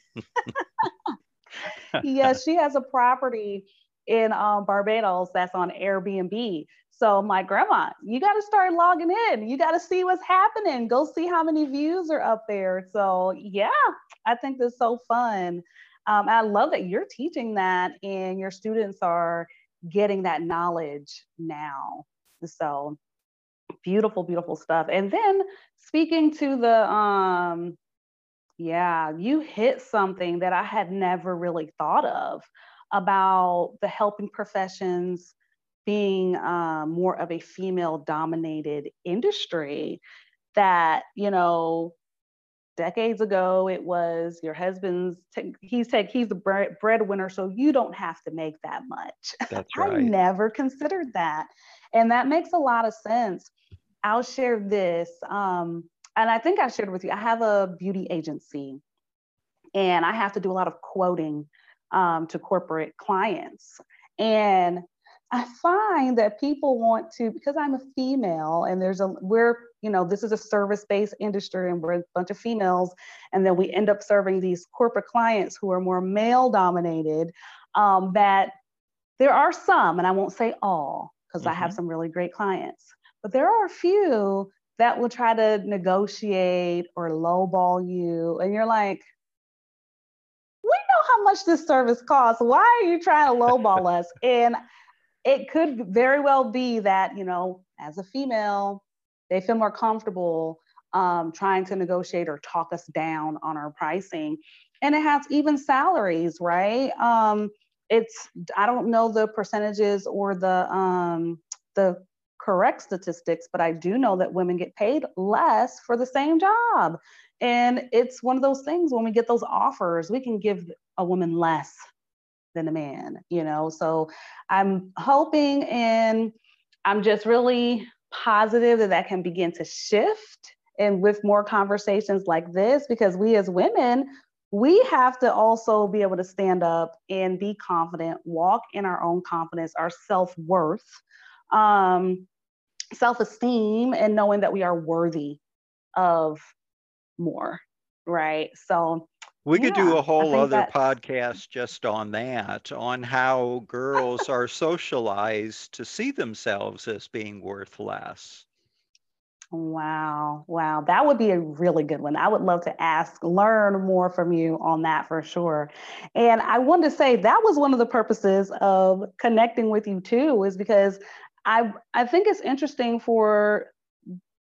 yes, she has a property in um, Barbados that's on Airbnb. So my grandma, you got to start logging in. You got to see what's happening. Go see how many views are up there. So yeah, I think this is so fun. Um, I love that you're teaching that and your students are getting that knowledge now. So beautiful, beautiful stuff. And then speaking to the, um, yeah, you hit something that I had never really thought of about the helping professions being uh, more of a female dominated industry that, you know, decades ago it was your husband's t- he's take he's the bread, breadwinner so you don't have to make that much That's right. i never considered that and that makes a lot of sense I'll share this. Um, and I think I shared with you, I have a beauty agency and I have to do a lot of quoting um, to corporate clients. And I find that people want to, because I'm a female and there's a, we're, you know, this is a service based industry and we're a bunch of females. And then we end up serving these corporate clients who are more male dominated. Um, that there are some, and I won't say all, because mm-hmm. I have mm-hmm. some really great clients, but there are a few that will try to negotiate or lowball you. And you're like, we know how much this service costs. Why are you trying to lowball us? And it could very well be that, you know, as a female, they feel more comfortable um, trying to negotiate or talk us down on our pricing. And it has even salaries, right? Um, it's I don't know the percentages or the um, the correct statistics, but I do know that women get paid less for the same job. And it's one of those things when we get those offers, we can give a woman less than a man, you know? So I'm hoping and I'm just really positive that that can begin to shift and with more conversations like this because we as women we have to also be able to stand up and be confident walk in our own confidence our self-worth um, self-esteem and knowing that we are worthy of more right so we yeah, could do a whole other podcast just on that, on how girls are socialized to see themselves as being worth less. Wow. Wow. That would be a really good one. I would love to ask, learn more from you on that for sure. And I wanted to say that was one of the purposes of connecting with you too, is because I I think it's interesting for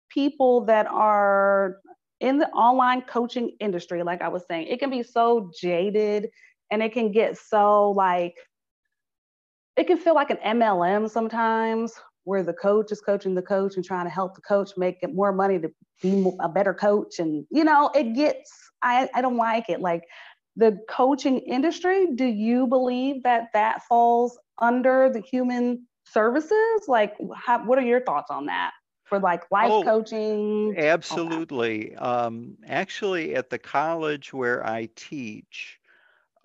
people that are in the online coaching industry, like I was saying, it can be so jaded and it can get so like, it can feel like an MLM sometimes where the coach is coaching the coach and trying to help the coach make more money to be a better coach. And, you know, it gets, I, I don't like it. Like the coaching industry, do you believe that that falls under the human services? Like, how, what are your thoughts on that? for like life oh, coaching? Absolutely. Um, actually, at the college where I teach,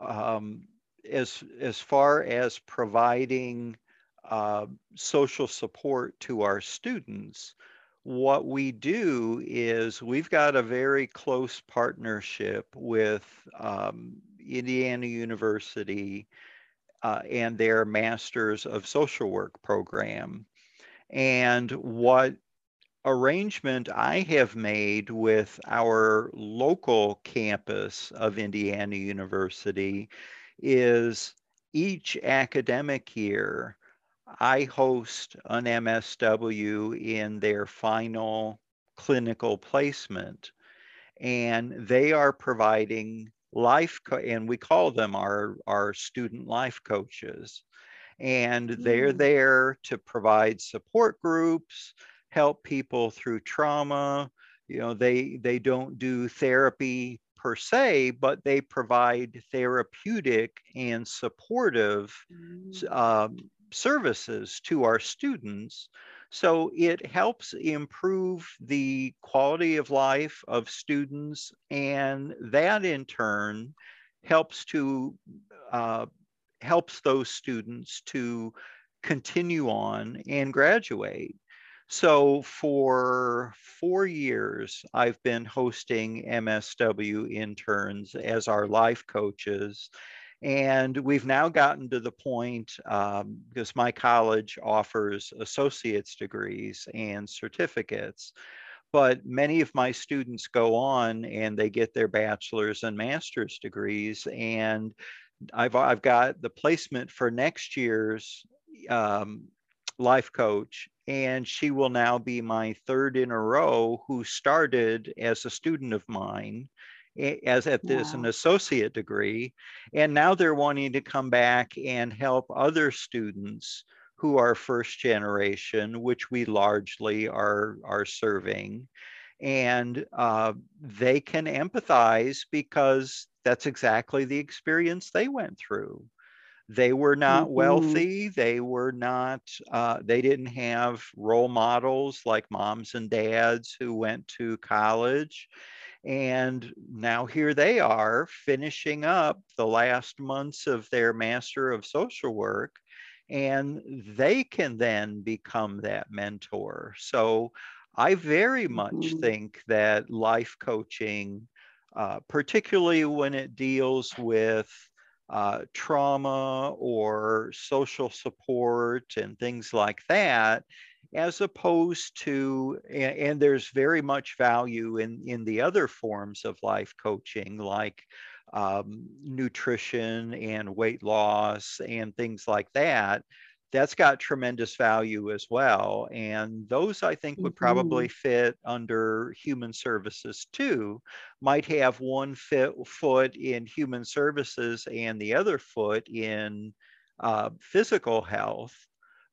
um, as as far as providing uh, social support to our students, what we do is we've got a very close partnership with um, Indiana University uh, and their Masters of Social Work program. And what arrangement I have made with our local campus of Indiana University is each academic year, I host an MSW in their final clinical placement. And they are providing life, co- and we call them our, our student life coaches. And they're mm. there to provide support groups, help people through trauma. You know, they they don't do therapy per se, but they provide therapeutic and supportive mm. um, services to our students. So it helps improve the quality of life of students, and that in turn helps to uh, helps those students to continue on and graduate. So for four years, I've been hosting MSW interns as our life coaches. And we've now gotten to the point, um, because my college offers associate's degrees and certificates, but many of my students go on and they get their bachelor's and master's degrees. And I've, I've got the placement for next year's um, life coach and she will now be my third in a row who started as a student of mine as at this wow. an associate degree and now they're wanting to come back and help other students who are first generation which we largely are are serving and uh, they can empathize because that's exactly the experience they went through they were not mm-hmm. wealthy. They were not, uh, they didn't have role models like moms and dads who went to college. And now here they are finishing up the last months of their Master of Social Work, and they can then become that mentor. So I very much mm-hmm. think that life coaching, uh, particularly when it deals with uh, trauma or social support and things like that, as opposed to, and, and, there's very much value in, in the other forms of life coaching, like um, nutrition and weight loss and things like that that's got tremendous value as well. And those I think would probably mm-hmm. fit under human services too. Might have one fit, foot in human services and the other foot in uh, physical health.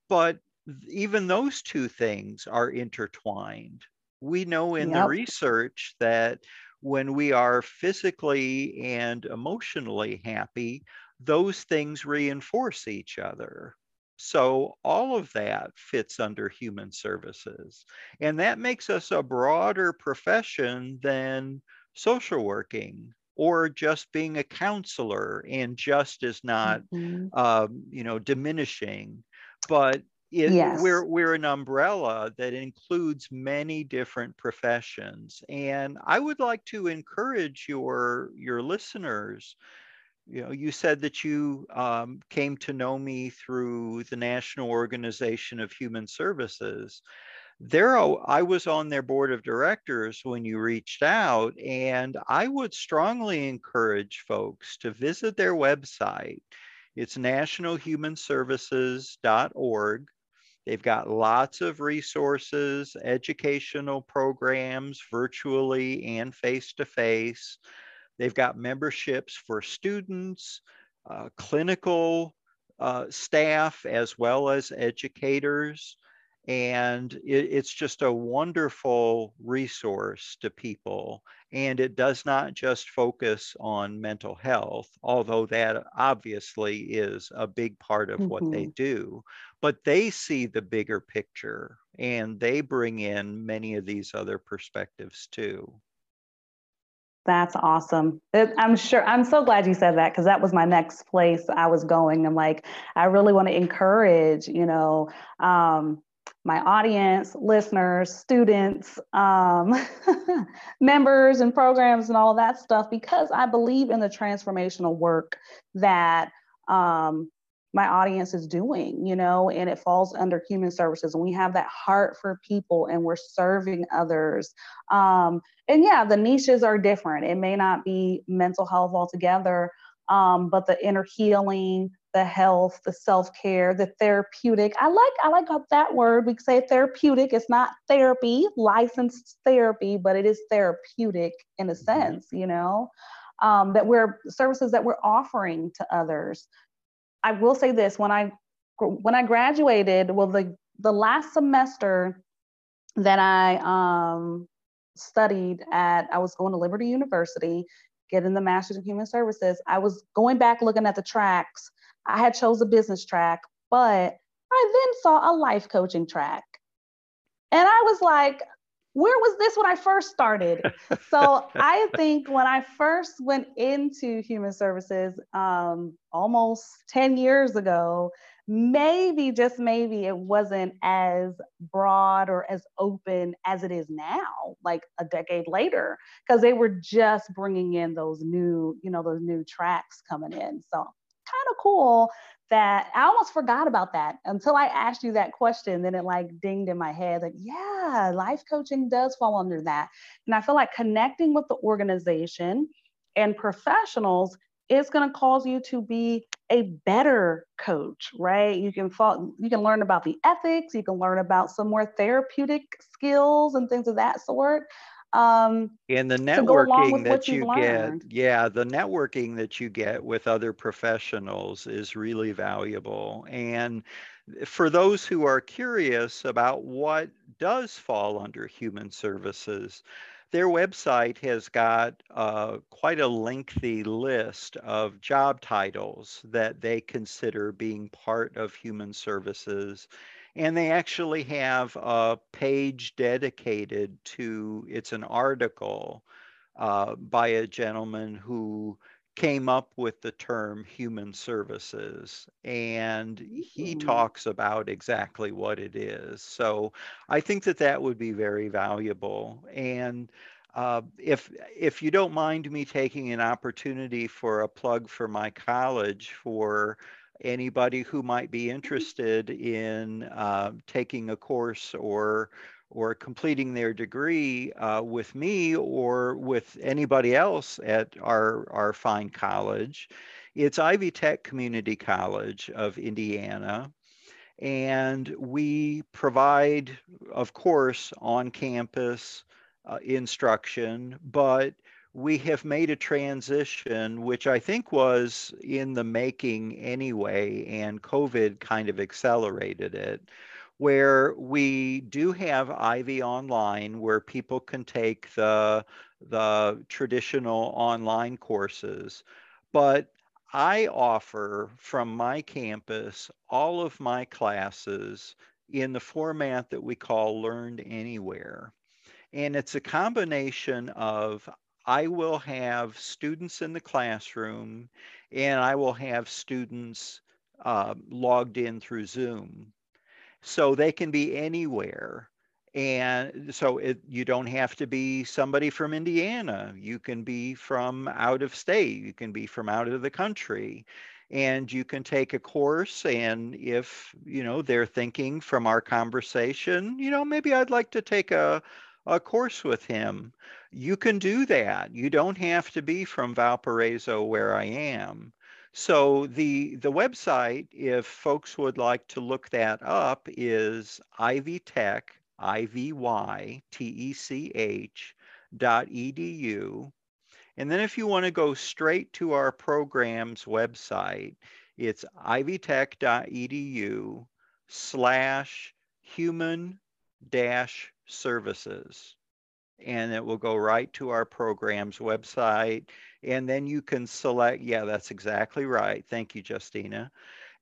But even those two things are intertwined. We know in yep. the research that when we are physically and emotionally happy, those things reinforce each other. So all of that fits under human services. And that makes us a broader profession than social working or just being a counselor and just is not mm-hmm. um, you know diminishing but it, yes. we're we're an umbrella that includes many different professions and i would like to encourage your your listeners. You know you said that you um, came to know me through the national organization of human services. There i was on their board of directors when you reached out and i would strongly encourage folks to visit their website. It's nationalhumanservices.org they've got lots of resources educational programs virtually and face to face they've got memberships for students uh, clinical uh, staff as well as educators. And it, it's just a wonderful resource to people and it does not just focus on mental health although that obviously is a big part of mm-hmm. what they mm-hmm. do but they see the bigger picture and they bring in many of these other perspectives too that's awesome. I'm sure. I'm so glad you said that because that was my next place I was going. I'm like, I really want to encourage, you know, um, my audience, listeners, students, um, members, and programs, and all that stuff because I believe in the transformational work that um, my audience is doing, you know, and it falls under human services. And we have that heart for people and we're serving others. Um, and yeah, the niches are different. It may not be mental health altogether, um, but the inner healing, the health, the self-care, the therapeutic. I like I like that word. We say therapeutic. It's not therapy, licensed therapy, but it is therapeutic in a mm-hmm. sense, you know, um, that we're services that we're offering to others. I will say this: when I when I graduated, well, the the last semester that I um, studied at, I was going to Liberty University, getting the Master's in Human Services. I was going back looking at the tracks I had chose a business track, but I then saw a life coaching track. And I was like, where was this when I first started? so I think when I first went into human services um, almost 10 years ago, maybe, just maybe, it wasn't as broad or as open as it is now, like a decade later, because they were just bringing in those new, you know, those new tracks coming in. So cool that I almost forgot about that until I asked you that question. Then it like dinged in my head, like, yeah, life coaching does fall under that. And I feel like connecting with the organization and professionals is going to cause you to be a better coach, right? You can fall, you can learn about the ethics, you can learn about some more therapeutic skills and things of that sort um, and the networking that you get yeah the networking that you get with other professionals is really valuable. And for those who are curious about what does fall under human services their website has got uh, quite a lengthy list of job titles that they consider being part of human services and they actually have a page dedicated to it's an article uh, by a gentleman who came up with the term human services. And he mm-hmm. talks about exactly what it is. So i think that that would be very valuable. And uh, if if you don't mind me taking an opportunity for a plug for my college for anybody who might be mm-hmm. interested in uh, taking a course or or completing their degree uh, with me or with anybody else at our our fine college. It's Ivy Tech Community College of Indiana. And we provide, of course, on campus uh, instruction, but we have made a transition, which I think was in the making anyway, and COVID kind of accelerated it, where we do have Ivy Online, where people can take the the traditional online courses, but I offer from my campus all of my classes in the format that we call Learned Anywhere. And it's a combination of I will have students in the classroom and I will have students uh, logged in through Zoom. So they can be anywhere. And so it, you don't have to be somebody from Indiana. You can be from out of state. You can be from out of the country. And you can take a course. And if, you know, they're thinking from our conversation, you know, maybe I'd like to take a, a course with him. You can do that. You don't have to be from Valparaiso where I am. So the the website, if folks would like to look that up, is ivytech, I V Y T E C H dot edu. And then if you want to go straight to our program's website, it's ivytech.edu slash human dash services. And it will go right to our program's website. And then you can select, yeah, that's exactly right. Thank you, Justina.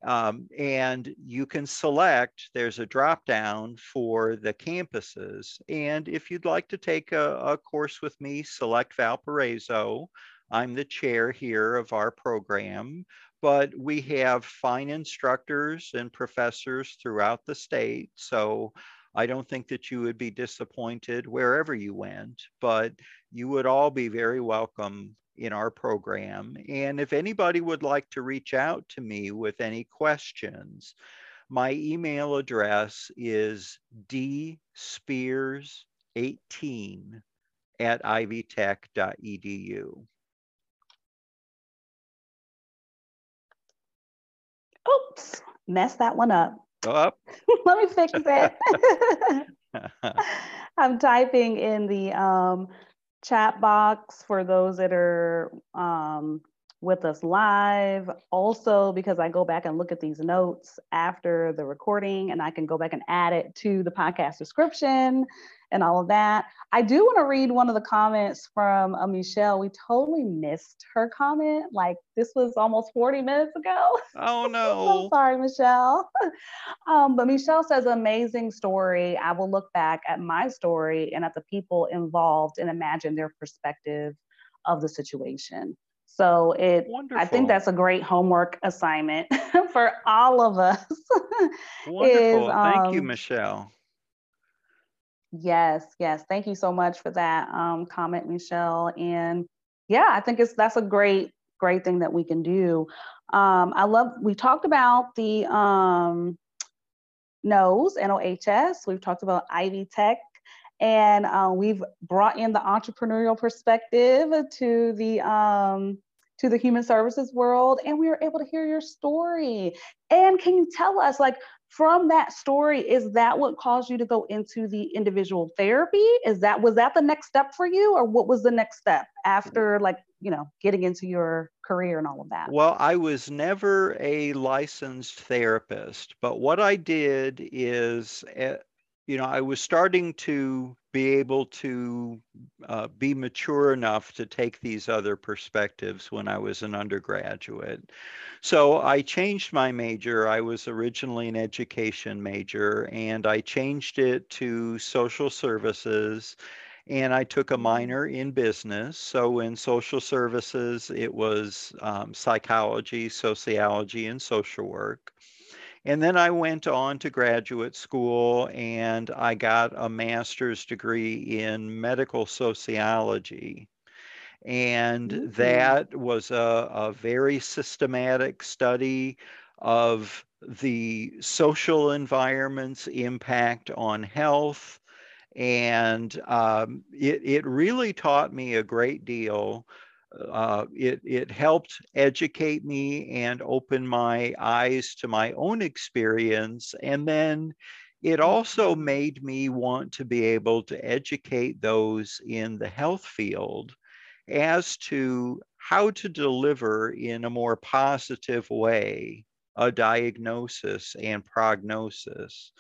Um, and you can select, there's a drop down for the campuses. And if you'd like to take a, a course with me, select Valparaiso. I'm the chair here of our program, but we have fine instructors and professors throughout the state. So I don't think that you would be disappointed wherever you went, but you would all be very welcome in our program. And if anybody would like to reach out to me with any questions, my email address is dspears18 at ivytech.edu. Oops, messed that one up. Up. Let me fix it. I'm typing in the um, chat box for those that are um, with us live. Also, because I go back and look at these notes after the recording and I can go back and add it to the podcast description and all of that. I do want to read one of the comments from uh, Michelle. We totally missed her comment. Like this was almost 40 minutes ago. Oh no. so sorry, Michelle. um, but Michelle says, amazing story. I will look back at my story and at the people involved and imagine their perspective of the situation. So it Wonderful. I think that's a great homework assignment for all of us. Wonderful. Is, um, Thank you, um, Michelle. Yes, yes. Thank you so much for that um, comment, Michelle. And yeah, I think it's that's a great, great thing that we can do. Um, I love. We talked about the um, NOHS, NOHS. We've talked about Ivy Tech, and uh, we've brought in the entrepreneurial perspective to the um, to the human services world and we were able to hear your story and can you tell us like from that story is that what caused you to go into the individual therapy? Is that was that the next step for you or what was the next step after like you know getting into your career and all of that? Well i was never a licensed therapist but what i did is eh, you know, I was starting to be able to uh, be mature enough to take these other perspectives when I was an undergraduate. So I changed my major. I was originally an education major, and I changed it to social services. And I took a minor in business. So in social services, it was um, psychology, sociology, and social work. And then I went on to graduate school and I got a master's degree in medical sociology. And mm-hmm. that was a, a very systematic study of the social environment's impact on health. And um, it, it really taught me a great deal uh, it, it helped educate me and open my eyes to my own experience. And then it also made me want to be able to educate those in the health field as to how to deliver in a more positive way a diagnosis and prognosis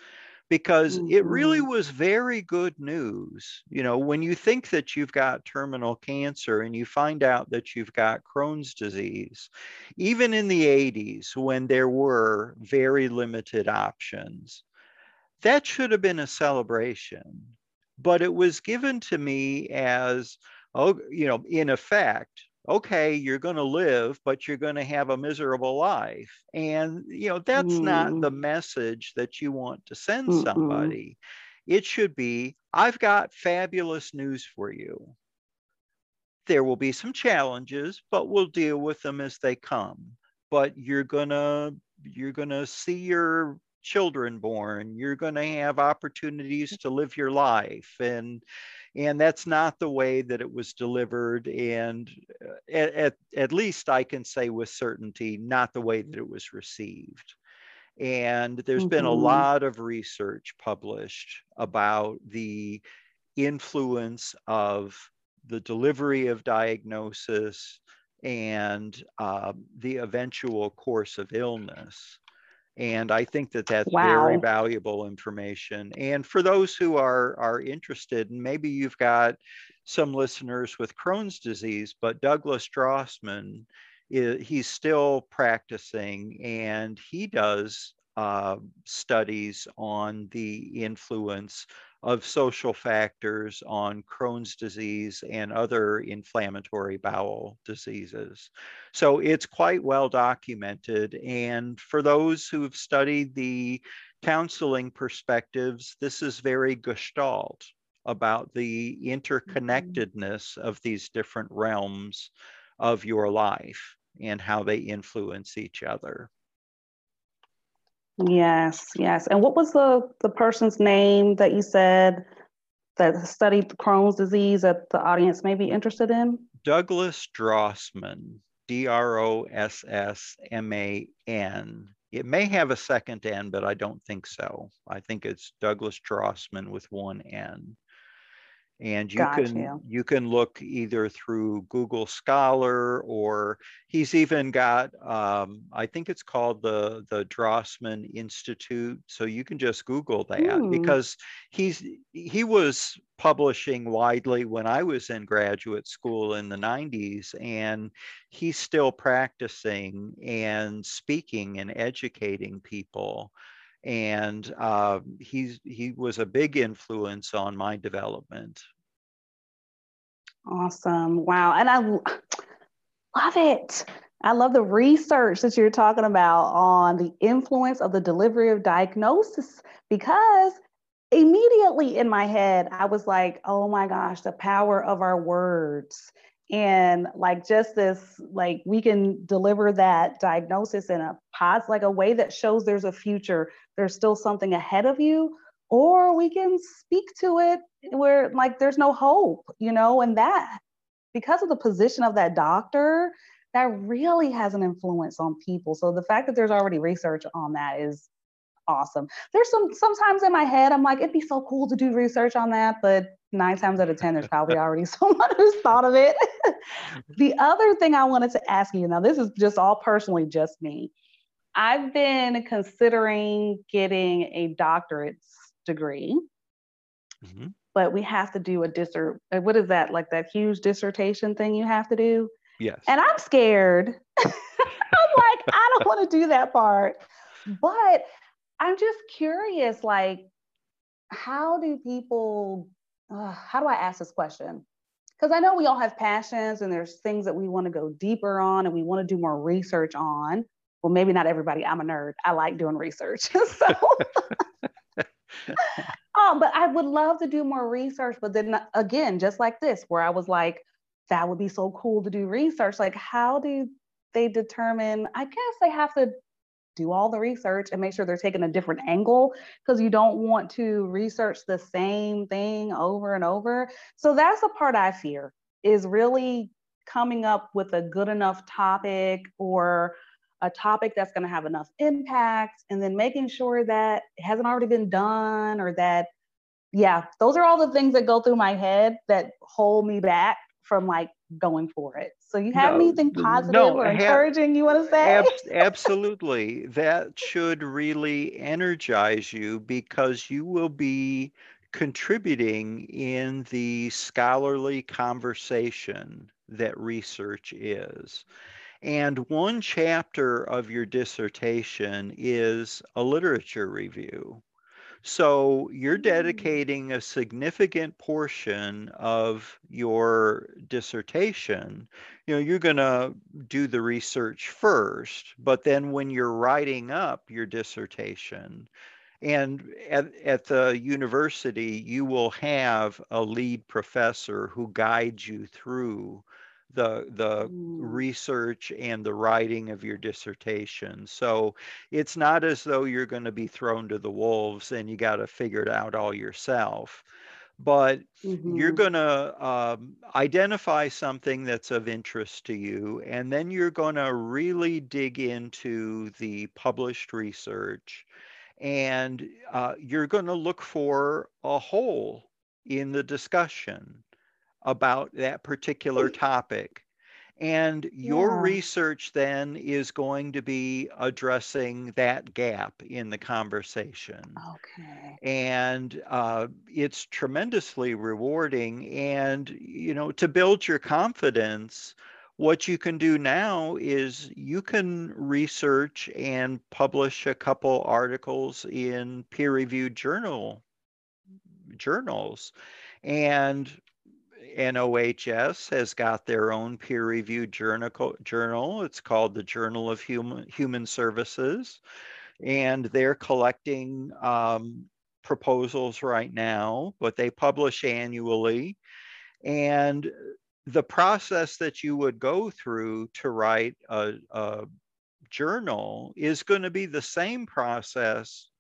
because mm-hmm. it really mm-hmm. was very good news. You know, when you think that you've got terminal cancer and you find out that you've got Crohn's disease, even in the 80s when there were very limited options, that should have been a celebration. But it was given to me as, oh, you know, in effect, okay, you're going to live, but you're going to have a miserable life. And, you know, that's mm. not the message that you want to send Mm-mm. somebody. It should be, I've got fabulous news for you. There will be some challenges, but we'll deal with them as they come. But you're going to, you're going to see your children born. You're going to have opportunities to live your life. And, and that's not the way that it was delivered and uh, at, at, at least i can say with certainty not the way that it was received and there's mm-hmm. been a mm-hmm. lot of research published about the influence of the delivery of diagnosis and uh, the eventual course of illness and I think that that's wow. very valuable information. And for those who are, are interested, and maybe you've got some listeners with Crohn's disease, but Douglas Drossman, he's still practicing and he does uh, studies on the influence of social factors on Crohn's disease and other inflammatory bowel diseases. So it's quite well documented. And for those who've studied the counseling perspectives, this is very gestalt about the mm-hmm. interconnectedness of these different realms of your life and how they influence each other. Yes, yes. And what was the the person's name that you said that studied Crohn's disease that the audience may be interested in? Douglas Drossman, D R O S S M A N. It may have a second N, but I don't think so. I think it's Douglas Drossman with one N and you Got can you. you can look either through Google Scholar or he's even got um, I think it's called the the Drossman Institute. So you can just Google that mm. because he's he was publishing widely when I was in graduate school in the 90s, and he's still practicing and speaking and educating people and uh, he's he was a big influence on my development. Awesome! Wow, and I love it. I love the research that you're talking about on the influence of the delivery of diagnosis because immediately in my head I was like, "Oh my gosh, the power of our words." And like just this like we can deliver that diagnosis in a pos like a way that shows there's a future there's still something ahead of you or we can speak to it where like there's no hope you know? And that because of the position of that doctor that really has an influence on people. So the fact that there's already research on that is awesome there's some sometimes in my head i'm like it'd be so cool to do research on that but nine times out of 10, there's probably already someone who's thought of it. the other thing I wanted to ask you now, this is just all personally just me. I've been considering getting a doctorate degree, mm-hmm. but we have to do a dissert. Uh, what is that? Like that huge dissertation thing you have to do? Yes. And I'm scared. I'm like, I don't want to do that part. But I'm just curious, like, how do people uh, how do I ask this question? Because I know we all have passions and there's things that we want to go deeper on and we want to do more research on. Well, maybe not everybody. I'm a nerd. I like doing research. so, um, but I would love to do more research. But then again, just like this, where I was like, that would be so cool to do research. Like, how do they determine? I guess they have to do all the research and make sure they're taking a different angle because you don't want to research the same thing over and over. So that's the part I fear is really coming up with a good enough topic or a topic that's going to have enough impact and then making sure that it hasn't already been done or that yeah those are all the things that go through my head that hold me back from like going for it So you have no, anything positive no, or encouraging you want to say? Ab- absolutely. That should really energize you because you will be contributing in the scholarly conversation that research is. And one chapter of your dissertation is a literature review. So you're mm. dedicating a significant portion of your dissertation. You know, you're going to do the research first, but then when you're writing up your dissertation, and at, at the university, you will have a lead professor who guides you through the the mm. research and the writing of your dissertation. So it's not as though you're going to be thrown to the wolves and you got to figure it out all yourself. But mm-hmm. you're going to um, identify something that's of interest to you, and then you're going to really dig into the published research, and uh, you're going to look for a hole in the discussion about that particular topic. And your yeah. research then is going to be addressing that gap in the conversation. Okay. And uh, it's tremendously rewarding. And, you know, to build your confidence, what you can do now is you can research and publish a couple articles in peer reviewed journal journals and NOHS has got their own peer-reviewed journal, journal. It's called the Journal of Human, Human Services. And they're collecting um, proposals right now, but they publish annually. And the process that you would go through to write a, a journal is going to be the same process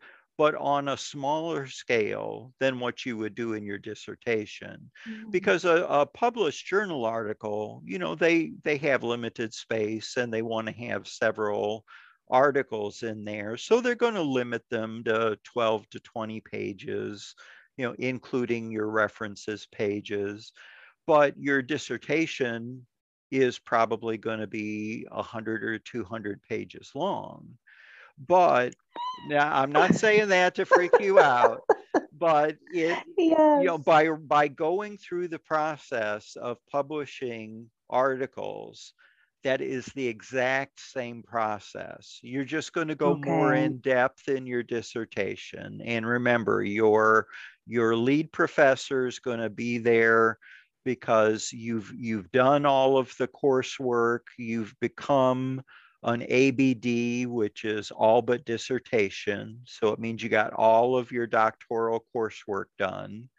but on a smaller scale than what you would do in your dissertation. Mm-hmm. because a, a, published journal article you know they they have limited space and they want to have several articles in there so they're going to limit them to 12 to 20 pages you know including your references pages. But your dissertation is probably going to be 100 or 200 pages long but now I'm not saying that to freak you out, but it yes. you know by by going through the process of publishing articles that is the exact same process. You're just going to go okay. more in depth in your dissertation. And remember, your your lead professor is going to be there because you've you've done all of the coursework, you've become an ABD, which is all but dissertation. So it means you got all of your doctoral coursework done.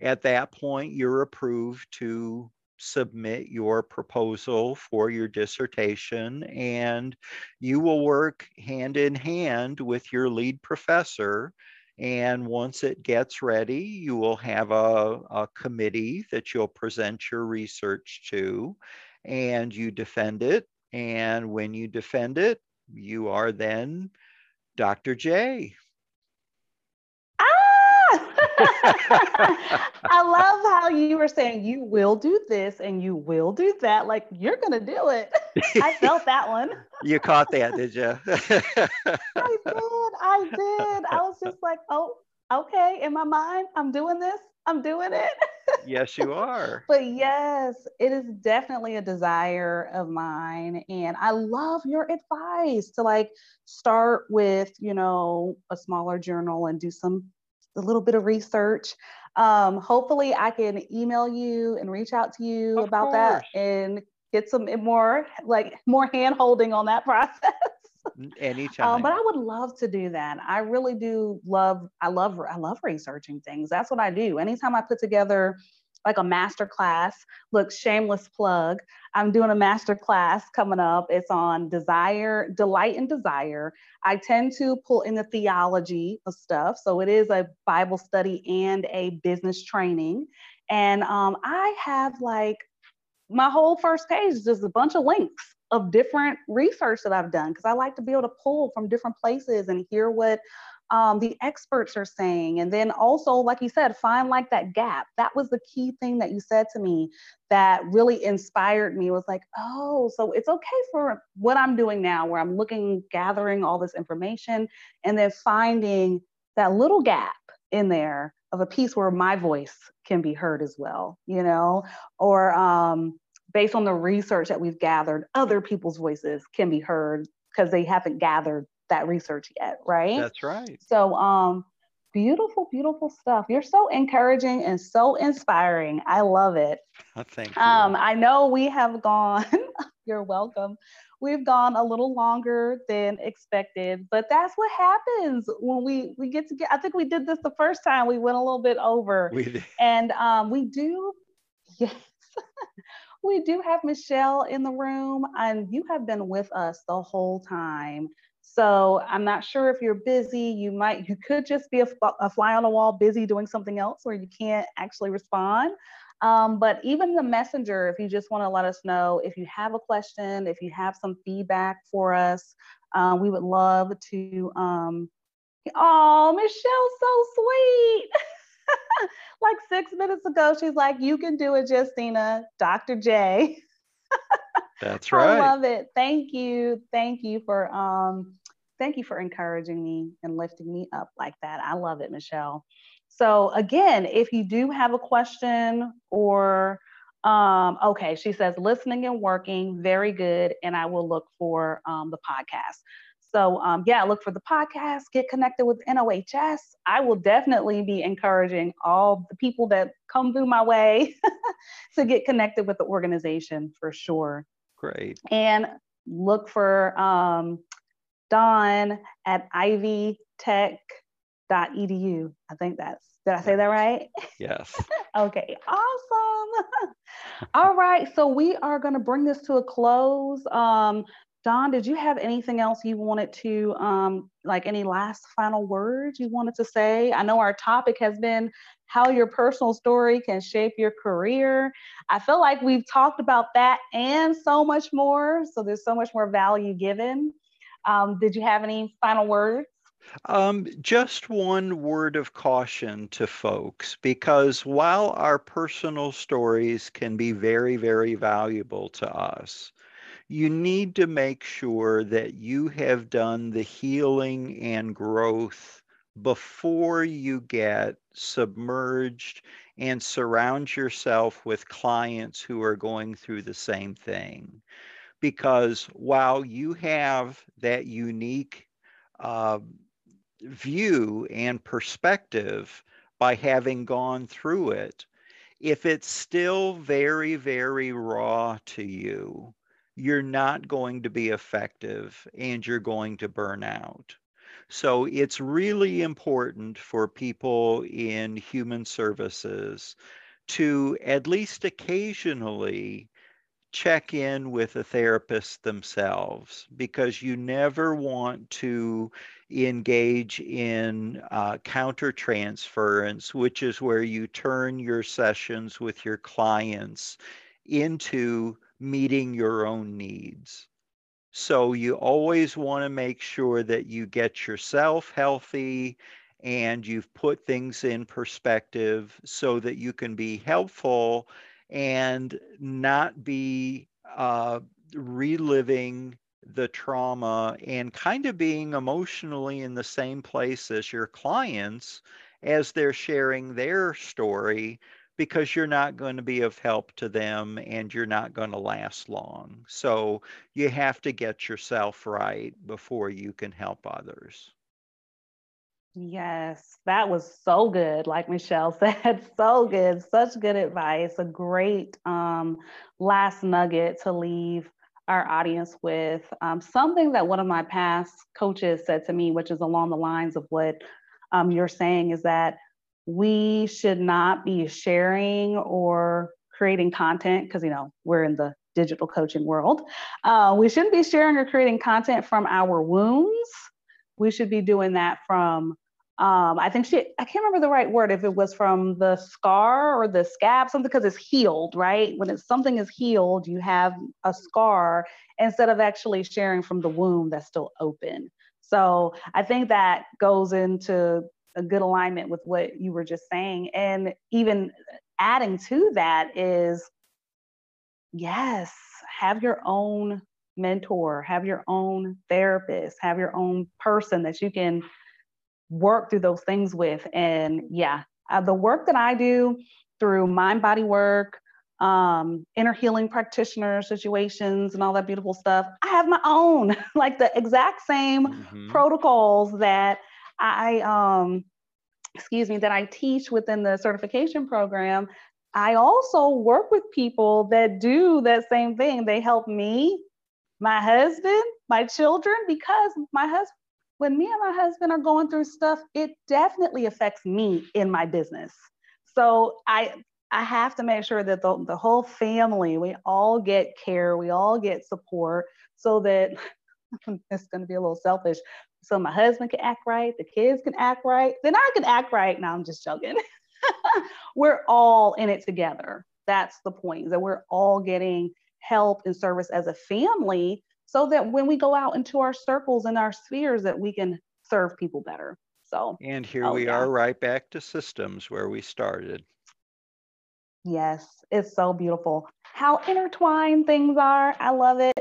At that point, you're approved to submit your proposal for your dissertation and you will work hand in hand with your lead professor and once it gets ready, you will have a, a, committee that you'll present your research to, and you defend it and when you defend it, you are then Dr. J. Ah! I love how you were saying you will do this and you will do that. Like you're going to do it. I felt that one. you caught that, did you? I did. I did. I was just like, oh, okay. In my mind, I'm doing this. I'm doing it. yes, you are. But yes, it is definitely a desire of mine. And I love your advice to like start with, you know, a smaller journal and do some, a little bit of research. Um, hopefully, I can email you and reach out to you of about course. that and get some more, like, more hand holding on that process. Anytime. Um, but I would love to do that. I really do love. I love. I love researching things. That's what I do. Anytime I put together like a master class. Look, shameless plug. I'm doing a master class coming up. It's on desire, delight and desire. I tend to pull in the theology of stuff. So it is a Bible study and a business training. And um, I have like my whole first page is just a bunch of links of different research that I've done because I like to be able to pull from different places and hear what um, the experts are saying. And then also, like you said, find like that gap. That was the key thing that you said to me that really inspired me was like, oh, so it's okay for what I'm doing now, where I'm looking, gathering all this information, and then finding that little gap in there of a piece where my voice can be heard as well, you know, or um, based on the research that we've gathered, other people's voices can be heard because they haven't gathered that research yet, right? That's right. So, um, beautiful, beautiful stuff. You're so encouraging and so inspiring. I love it. thank you. Um, I know we have gone. you're welcome. We've gone a little longer than expected, but that's what happens when we we get to get. I think we did this the first time. We went a little bit over, we did. and um, we do. Yes. We do have Michelle in the room, and you have been with us the whole time. So I'm not sure if you're busy. You might, you could just be a, a fly on the wall, busy doing something else where you can't actually respond. Um, but even the messenger, if you just want to let us know if you have a question, if you have some feedback for us, uh, we would love to. Um, oh, Michelle's so sweet. like six minutes ago, she's like, "You can do it, Justina." Dr. J. That's right. I love it. Thank you. Thank you for um thank you for encouraging me and lifting me up like that. I love it, Michelle. So again, if you do have a question or um, okay, she says listening and working, very good, and I will look for um, the podcast. So um, yeah, look for the podcast, get connected with NOHS. I will definitely be encouraging all the people that come through my way to get connected with the organization for sure. Great. And look for um, Dawn at ivytech.edu. I think that's, did I say that right? Yes. okay, awesome. All right, so we are going to bring this to a close. Um, Dawn, did you have anything else you wanted to, um, like any last final words you wanted to say? I know our topic has been how your personal story can shape your career. I feel like we've talked about that and so much more. So there's so much more value given. Um, did you have any final words? Um, just one word of caution to folks because while our personal stories can be very, very valuable to us, you need to make sure that you have done the healing and growth before you get submerged and surround yourself with clients who are going through the same thing. Because while you have that unique uh, view and perspective by having gone through it, if it's still very, very raw to you, you're not going to be effective and you're going to burn out. So it's really important for people in human services to at least occasionally check in with a therapist themselves because you never want to engage in uh, countertransference, which is where you turn your sessions with your clients into meeting your own needs. So you always want to make sure that you get yourself healthy and you've put things in perspective so that you can be helpful and not be uh, reliving the trauma and kind of being emotionally in the same place as your clients as they're sharing their story because you're not going to be of help to them and you're not going to last long. So you have to get yourself right before you can help others. Yes, that was so good. Like Michelle said, so good. Such good advice. A great um, last nugget to leave our audience with. Um, something that one of my past coaches said to me, which is along the lines of what um, you're saying, is that we should not be sharing or creating content because, you know, we're in the digital coaching world. Uh, we shouldn't be sharing or creating content from our wounds. We should be doing that from um, I think she, I can't remember the right word, if it was from the scar or the scab, something because it's healed, right? When it's something is healed, you have a scar instead of actually sharing from the wound that's still open. So I think that goes into a good alignment with what you were just saying. And even adding to that is yes, have your own mentor, have your own therapist, have your own person that you can work through those things with. And yeah, uh, the work that I do through mind body work, um, inner healing practitioner situations, and all that beautiful stuff, I have my own, like the exact same mm-hmm. protocols that I, um, excuse me, that I teach within the certification program. I also work with people that do that same thing. They help me, my husband, my children, because my husband when me and my husband are going through stuff, it definitely affects me in my business. So I I have to make sure that the, the whole family, we all get care, we all get support so that it's going to be a little selfish. So my husband can act right, the kids can act right, then I can act right. Now I'm just joking. we're all in it together. That's the point, that we're all getting help and service as a family so that when we go out into our circles and our spheres that we can serve people better so and here oh, we yeah. are right back to systems where we started yes it's so beautiful how intertwined things are i love it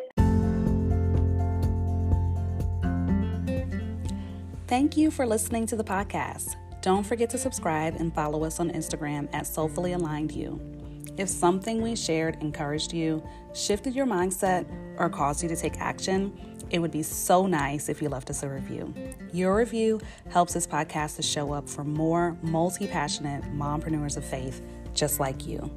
thank you for listening to the podcast don't forget to subscribe and follow us on instagram at soulfully aligned you if something we shared encouraged you, shifted your mindset, or caused you to take action, it would be so nice if you left us a review. Your review helps this podcast to show up for more multi passionate mompreneurs of faith just like you.